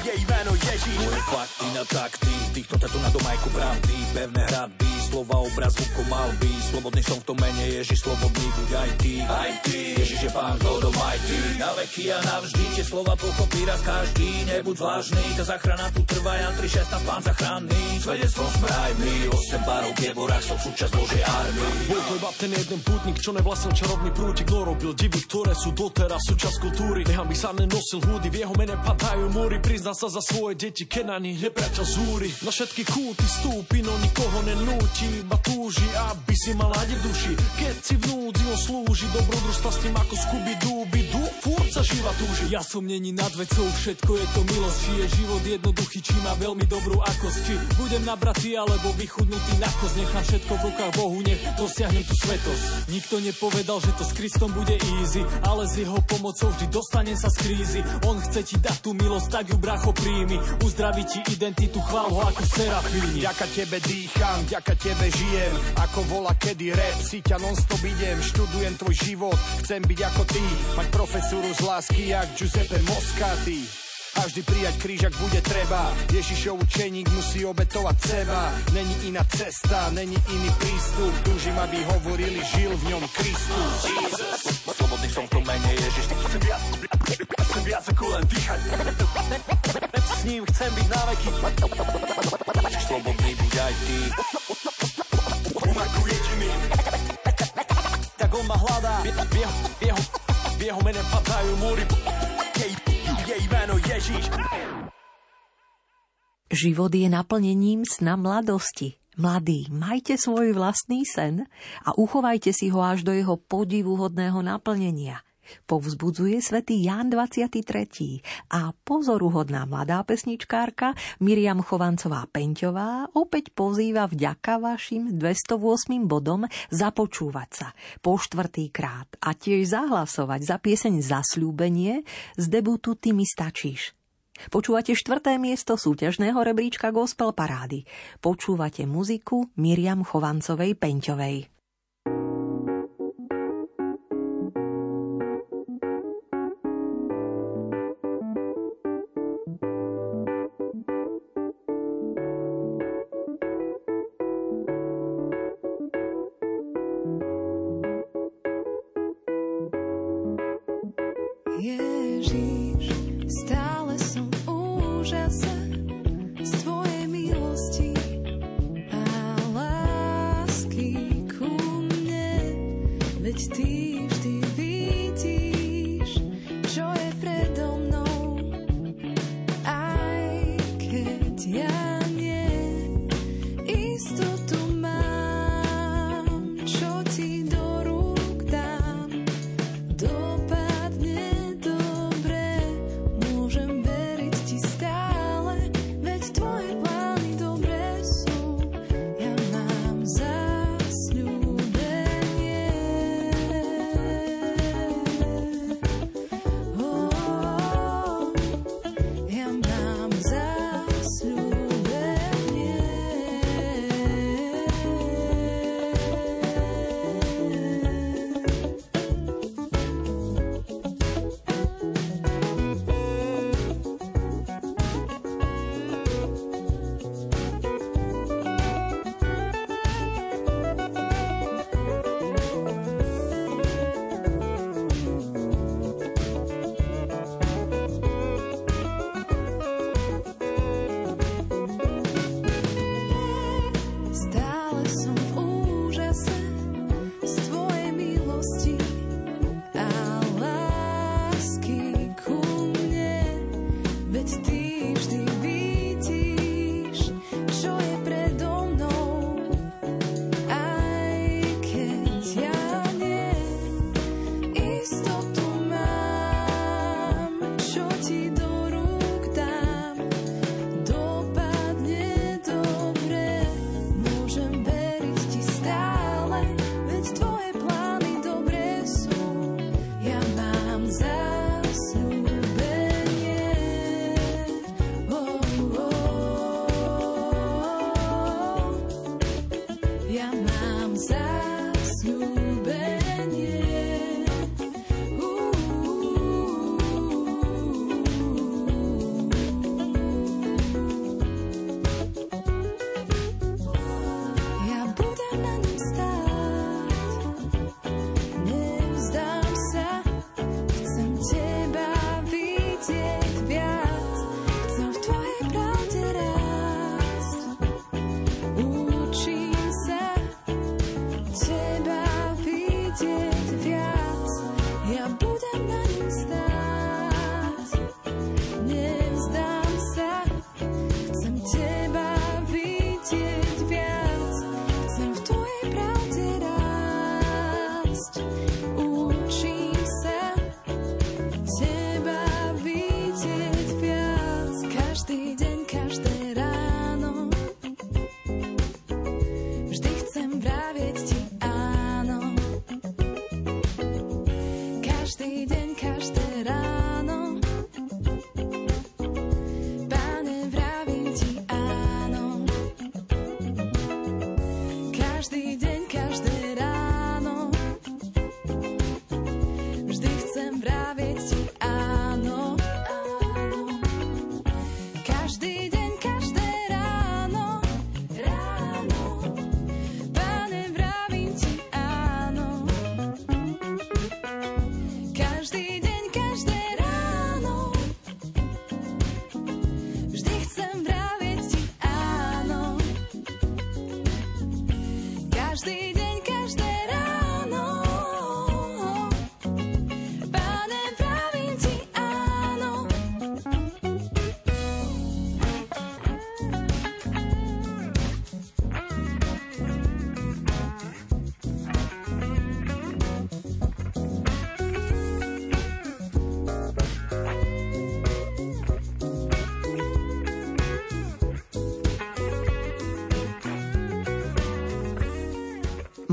jej meno Ježiš. Moje fakty na takty, týchto tatu na domajku pravdy, pevné hradby, slova obraz zvukom malby. Slobodný som v tom mene Ježiš, slobodný buď aj ty. Aj ty. Ježiš je pán God Almighty. Na veky a navždy tie slova pochopí raz každý. Nebuď vážny, tá zachrana tu trvá, Jan 3, 16, pán zachranný. Svedectvom sme aj my, 8 barov v jeborách, som súčasť Božej armii. Bol to iba ten jeden pútnik, čo nevlastnil čarovný prútik, no robil divy, ktoré sú doteraz súčasť kultúry. Nechám by sa nenosil húdy, v jeho mene padajú múry, prizná sa za svoje deti, keď na nich nepriateľ zúri. Na všetky kúty stúpi, no nikoho nenúti, iba túži, aby si mal nádej duši. Keď si v núdzi on slúži, dobrodružstva s tým ako Scooby Doo, du, furt sa živa túži. Ja som není nad vecou, všetko je to milosť, či je život jednoduchý, či má veľmi dobrú akosť, či budem nabratý alebo vychudnutý na kosť, nechám všetko v rukách Bohu, nech dosiahnem tú svetosť. Nikto nepovedal, že to s Kristom bude easy, ale s jeho pomocou vždy dostanem sa z krízy. On chce ti dať tú milosť, tak ju bracho príjmi, uzdraví ti identitu, chvál ho ako serafíni. Vďaka tebe dýcham, vďaka tebe žijem Ako vola kedy rap, si ťa non-stop idem Študujem tvoj život, chcem byť ako ty Mať profesúru z lásky, jak Giuseppe Moscati a vždy prijať kríž, ak bude treba Ježišov učeník musí obetovať seba Není iná cesta, není iný prístup Túžim, aby hovorili, žil v ňom Kristus Slobodný som v mene Ježiš. Chcem viac, chcem viac ako len dýchať. S ním chcem byť na veky. Slobodný buď aj ty. On ako jediný. Tak on ma hľadá, v jeho, v jeho, v jeho mene padajú múry. Jej, jej meno Ježiš. Život je naplnením sna mladosti. Mladí, majte svoj vlastný sen a uchovajte si ho až do jeho podivuhodného naplnenia. Povzbudzuje svätý Ján 23. a pozoruhodná mladá pesničkárka Miriam Chovancová-Peňťová opäť pozýva vďaka vašim 208 bodom započúvať sa po štvrtý krát a tiež zahlasovať za pieseň Zasľúbenie z debutu Ty mi stačíš. Počúvate štvrté miesto súťažného rebríčka Gospel Parády. Počúvate muziku Miriam Chovancovej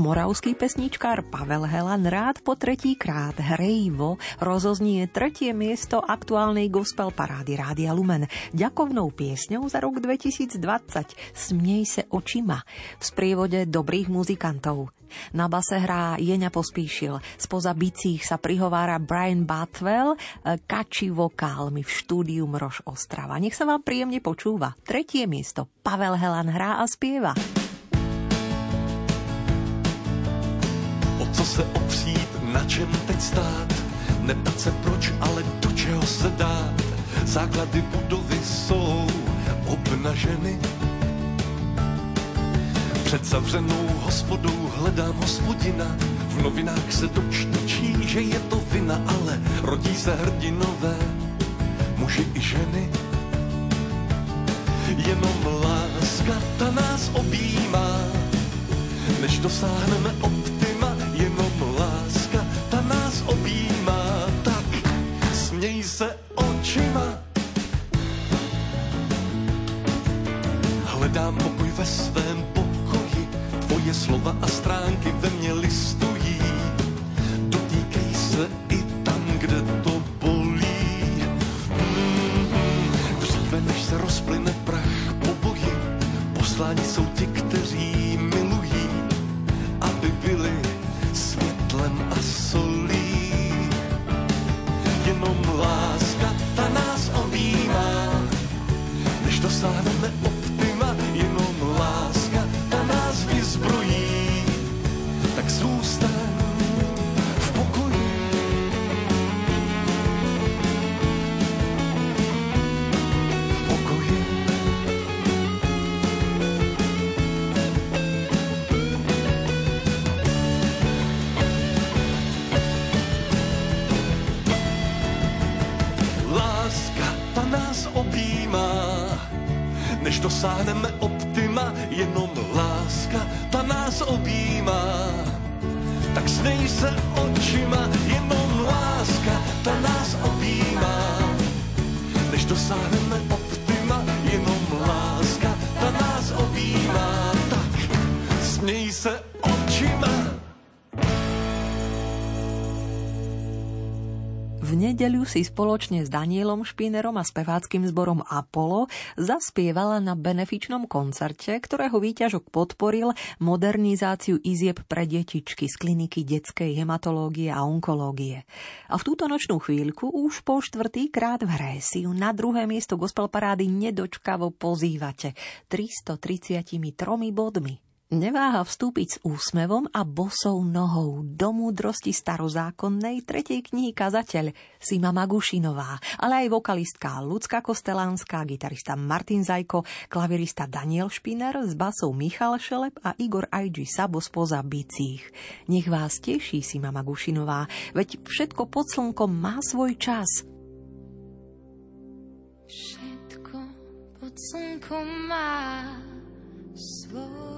Moravský pesničkár Pavel Helan rád po tretí krát hrejivo rozoznie tretie miesto aktuálnej gospel parády Rádia Lumen ďakovnou piesňou za rok 2020 Smnej se očima v sprievode dobrých muzikantov. Na base hrá Jeňa Pospíšil, spoza bicích sa prihovára Brian Batwell, kači vokálmi v štúdiu Mrož Ostrava. Nech sa vám príjemne počúva. Tretie miesto Pavel Helan hrá a spieva. Se opřít, na čem teď stát? Neptat se proč, ale do čeho se dát? Základy budovy jsou obnaženy. Před zavřenou hospodou hledám hospodina. V novinách se dočtečí, že je to vina, ale rodí se hrdinové, muži i ženy. Jenom láska ta nás objímá, než dosáhneme optima, směj se očima. Hledám pokoj ve svém pokoji, tvoje slova a stránky ve mně listují. Dotýkej se i tam, kde to bolí. Mm, Dříve než se rozplyne prach po boji, posláni jsou ti, kteří milují, než dosáhneme než dosáhneme optima, jenom láska ta nás objímá. Tak snej se očima, jenom láska ta nás objímá, než dosáhneme optima, V nedeľu si spoločne s Danielom Špínerom a speváckým zborom Apollo zaspievala na benefičnom koncerte, ktorého výťažok podporil modernizáciu izieb pre detičky z kliniky detskej hematológie a onkológie. A v túto nočnú chvíľku už po štvrtý krát v hre si ju na druhé miesto gospel parády nedočkavo pozývate 333 bodmi. Neváha vstúpiť s úsmevom a bosou nohou do múdrosti starozákonnej tretej knihy kazateľ Sima Magušinová, ale aj vokalistka Lucka Kostelánska, gitarista Martin Zajko, klavirista Daniel Špiner s basou Michal Šelep a Igor Ajži Sabo spoza bicích. Nech vás teší Sima Magušinová, veď všetko pod slnkom má svoj čas. Všetko pod slnkom má svoj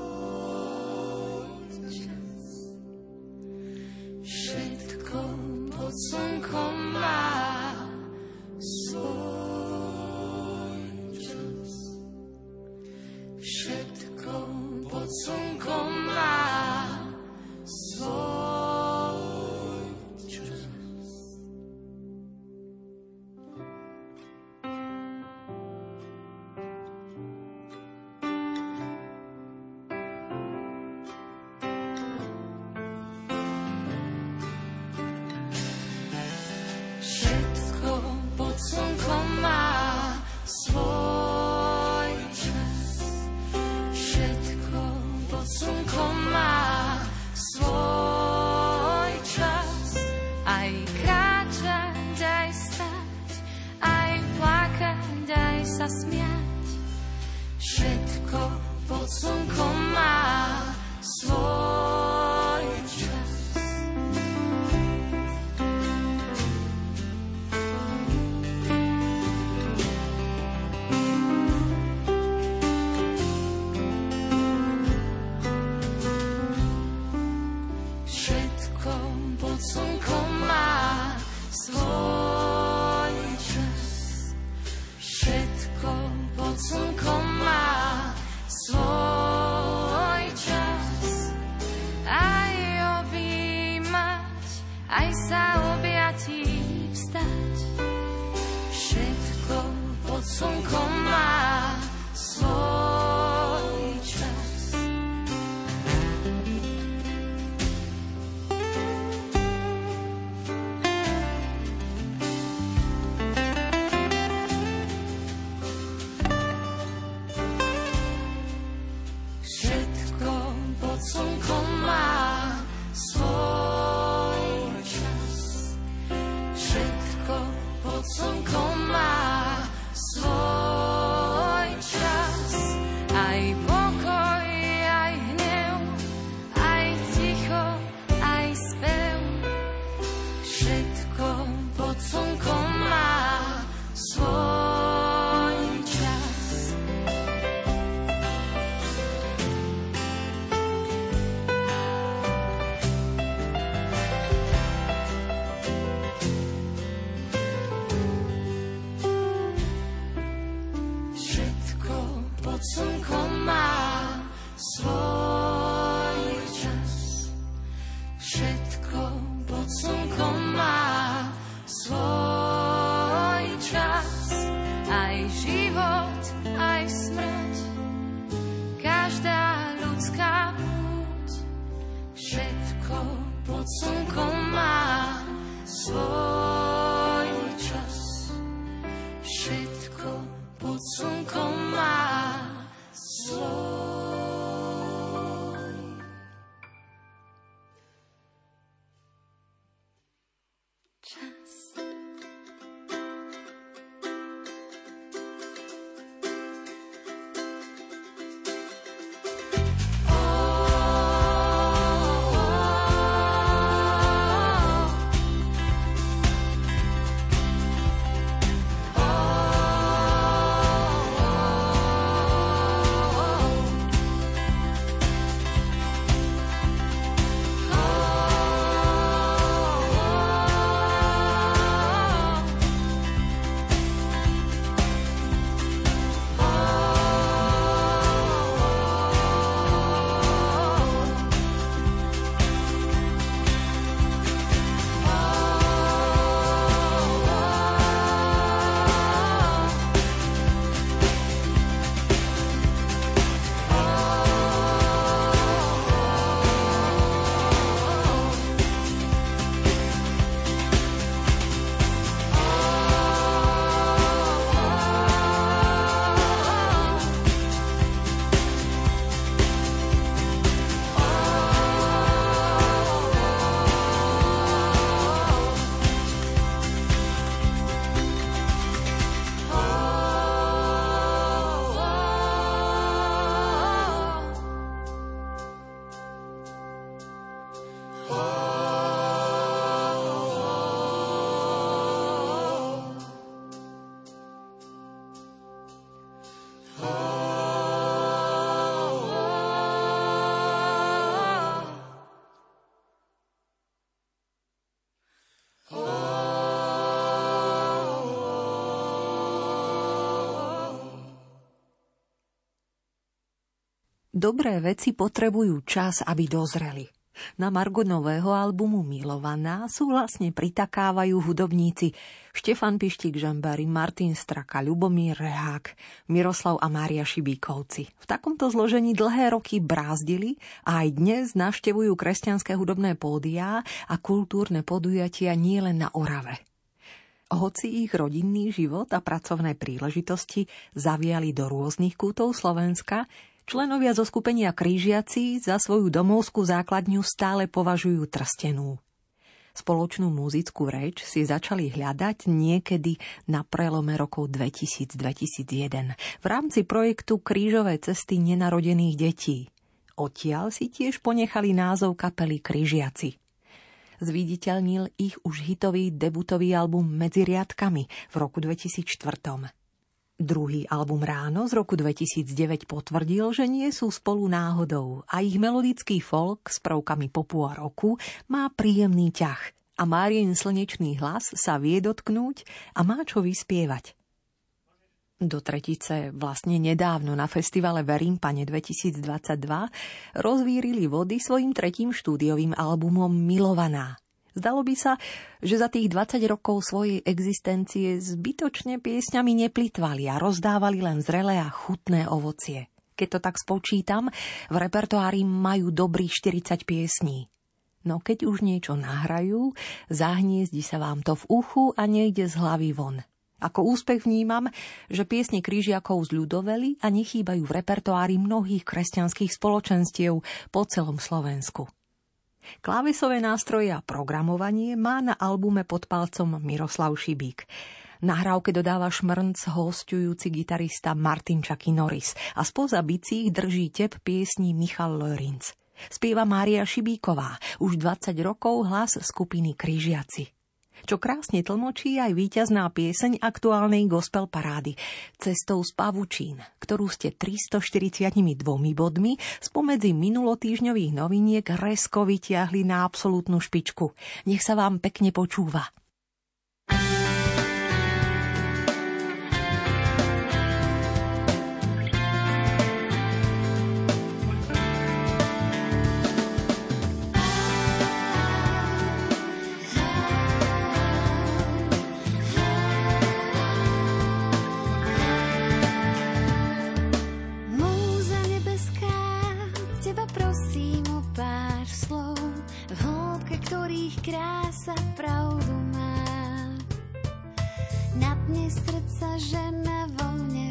slnkom. Dobré veci potrebujú čas, aby dozreli. Na Margo nového albumu Milovaná súhlasne pritakávajú hudobníci Štefan Pištík Žambari, Martin Straka, Ľubomír Rehák, Miroslav a Mária Šibíkovci. V takomto zložení dlhé roky brázdili a aj dnes navštevujú kresťanské hudobné pódia a kultúrne podujatia nielen na Orave. Hoci ich rodinný život a pracovné príležitosti zaviali do rôznych kútov Slovenska, Členovia zo skupenia Krížiaci za svoju domovskú základňu stále považujú trstenú. Spoločnú muzickú reč si začali hľadať niekedy na prelome rokov 2000-2001 v rámci projektu Krížové cesty nenarodených detí. Odtiaľ si tiež ponechali názov kapely Krížiaci. Zviditeľnil ich už hitový debutový album Medzi riadkami v roku 2004. Druhý album Ráno z roku 2009 potvrdil, že nie sú spolu náhodou a ich melodický folk s prvkami popu a roku má príjemný ťah a Márien slnečný hlas sa vie dotknúť a má čo vyspievať. Do tretice vlastne nedávno na festivale Verím pane 2022 rozvírili vody svojim tretím štúdiovým albumom Milovaná – Zdalo by sa, že za tých 20 rokov svojej existencie zbytočne piesňami neplitvali a rozdávali len zrelé a chutné ovocie. Keď to tak spočítam, v repertoári majú dobrých 40 piesní. No keď už niečo nahrajú, zahniezdi sa vám to v uchu a nejde z hlavy von. Ako úspech vnímam, že piesne krížiakov zľudoveli a nechýbajú v repertoári mnohých kresťanských spoločenstiev po celom Slovensku. Klávesové nástroje a programovanie má na albume pod palcom Miroslav Šibík. Nahrávke dodáva šmrnc hostujúci gitarista Martin Čaky Norris a spoza bicích drží tep piesní Michal Lorinc. Spieva Mária Šibíková, už 20 rokov hlas skupiny Kryžiaci čo krásne tlmočí aj víťazná pieseň aktuálnej gospel parády Cestou z pavučín, ktorú ste 342 bodmi spomedzi minulotýžňových noviniek resko vytiahli na absolútnu špičku. Nech sa vám pekne počúva. Krása pravdu má. Na dne srdca žena vo mne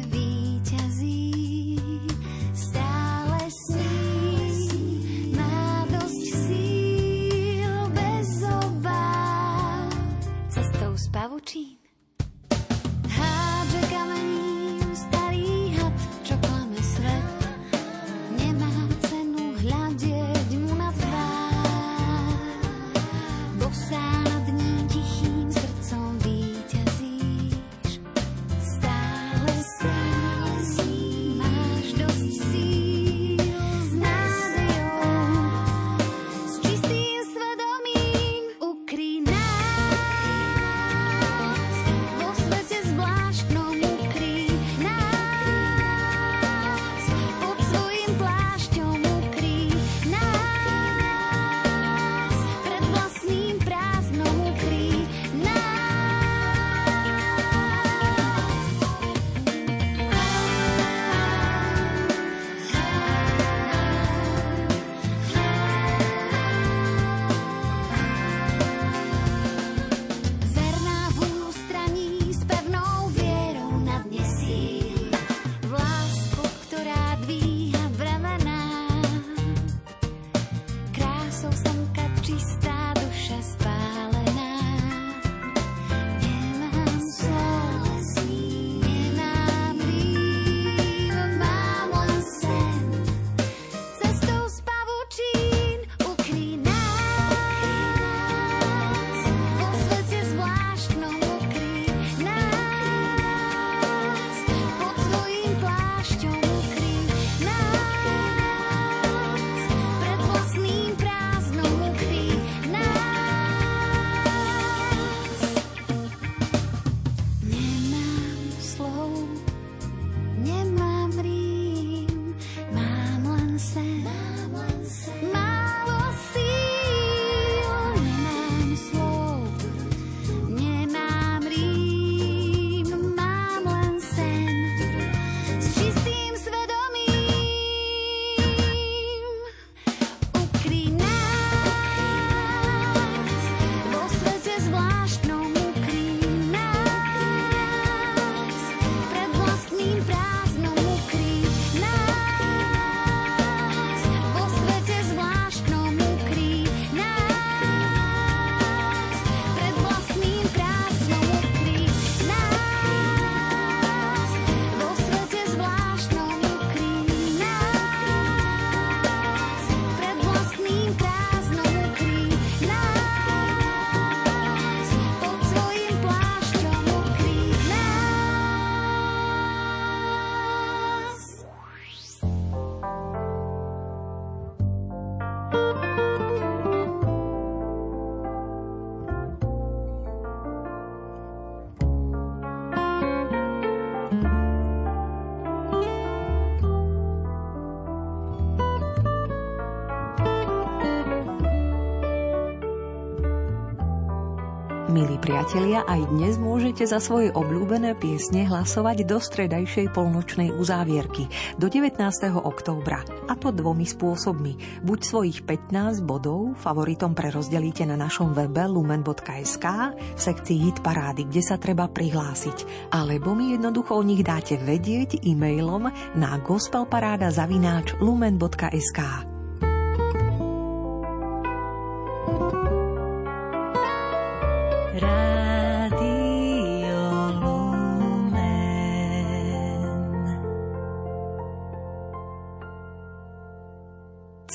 priatelia, aj dnes môžete za svoje obľúbené piesne hlasovať do stredajšej polnočnej uzávierky do 19. októbra. A to dvomi spôsobmi. Buď svojich 15 bodov favoritom prerozdelíte na našom webe lumen.sk v sekcii Hit parády, kde sa treba prihlásiť. Alebo mi jednoducho o nich dáte vedieť e-mailom na gospelparáda zavináč lumen.sk.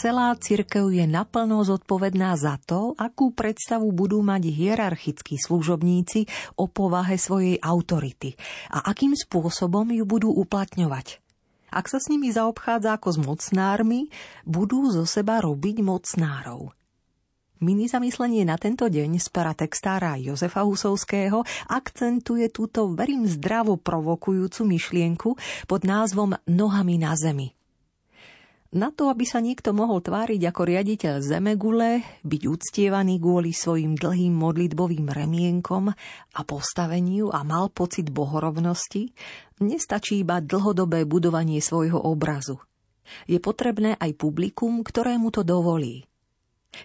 Celá cirkev je naplno zodpovedná za to, akú predstavu budú mať hierarchickí služobníci o povahe svojej autority a akým spôsobom ju budú uplatňovať. Ak sa s nimi zaobchádza ako s mocnármi, budú zo seba robiť mocnárov. Mini zamyslenie na tento deň z pera textára Jozefa Husovského akcentuje túto, verím, zdravo provokujúcu myšlienku pod názvom Nohami na zemi. Na to, aby sa niekto mohol tváriť ako riaditeľ Zemegule, byť uctievaný kvôli svojim dlhým modlitbovým remienkom a postaveniu a mal pocit bohorovnosti, nestačí iba dlhodobé budovanie svojho obrazu. Je potrebné aj publikum, ktorému to dovolí.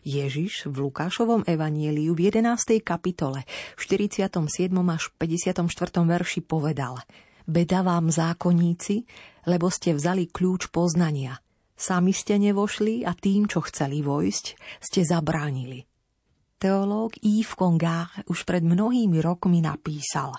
Ježiš v Lukášovom evanieliu v 11. kapitole v 47. až 54. verši povedal Beda vám zákonníci, lebo ste vzali kľúč poznania. Sami ste nevošli a tým, čo chceli vojsť, ste zabránili. Teológ Yves Congar už pred mnohými rokmi napísal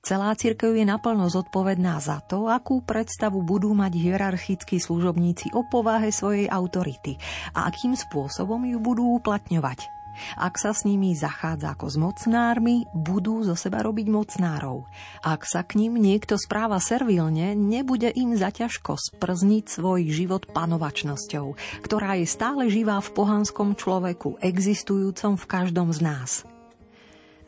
Celá cirkev je naplno zodpovedná za to, akú predstavu budú mať hierarchickí služobníci o povahe svojej autority a akým spôsobom ju budú uplatňovať. Ak sa s nimi zachádza ako s mocnármi, budú zo seba robiť mocnárov. Ak sa k ním niekto správa servilne, nebude im zaťažko sprzniť svoj život panovačnosťou, ktorá je stále živá v pohanskom človeku, existujúcom v každom z nás.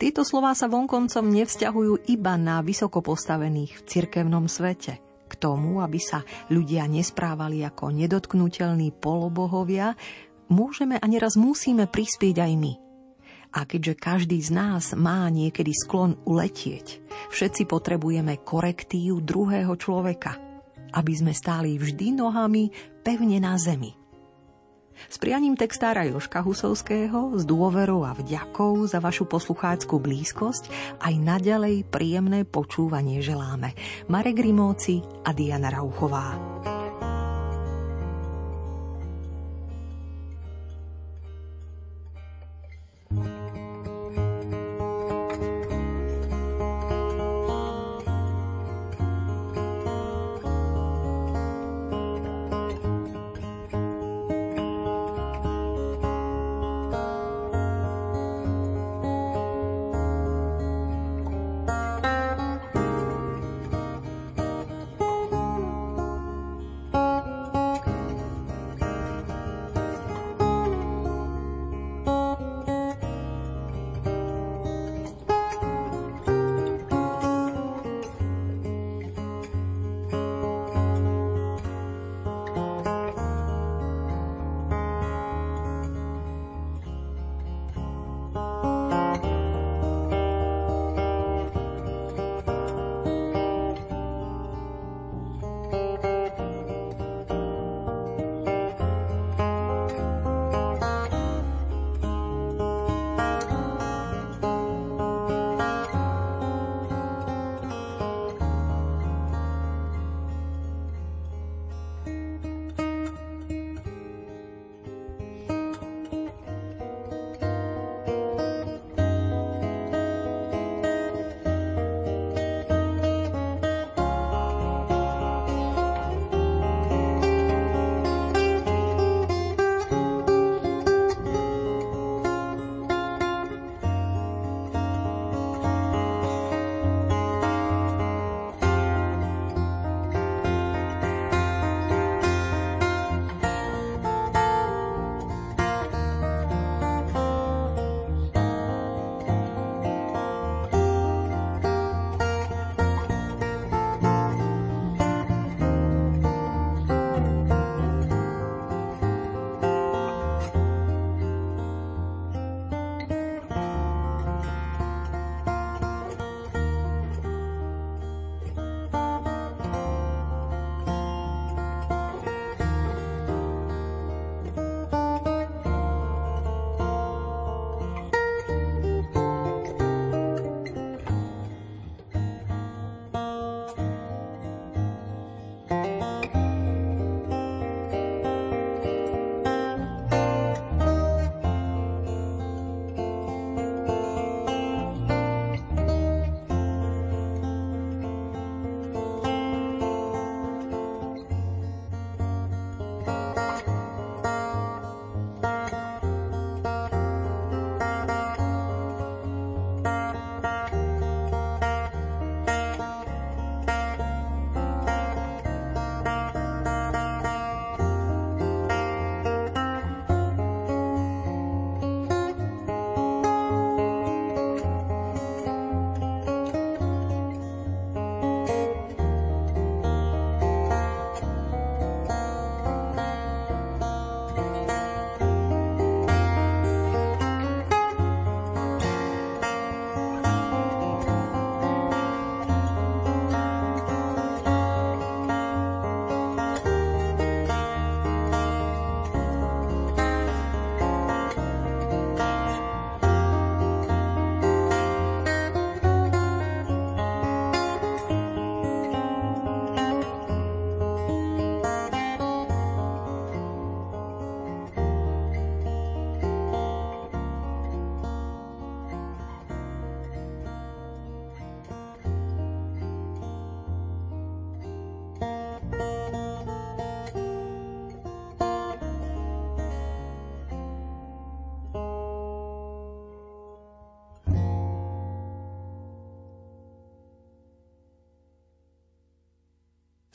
Tieto slová sa vonkoncom nevzťahujú iba na vysoko postavených v cirkevnom svete. K tomu, aby sa ľudia nesprávali ako nedotknutelní polobohovia, môžeme a neraz musíme prispieť aj my. A keďže každý z nás má niekedy sklon uletieť, všetci potrebujeme korektív druhého človeka, aby sme stáli vždy nohami pevne na zemi. S prianím textára Joška Husovského, s dôverou a vďakou za vašu poslucháckú blízkosť aj naďalej príjemné počúvanie želáme. Marek Rimóci a Diana Rauchová.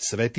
Svetý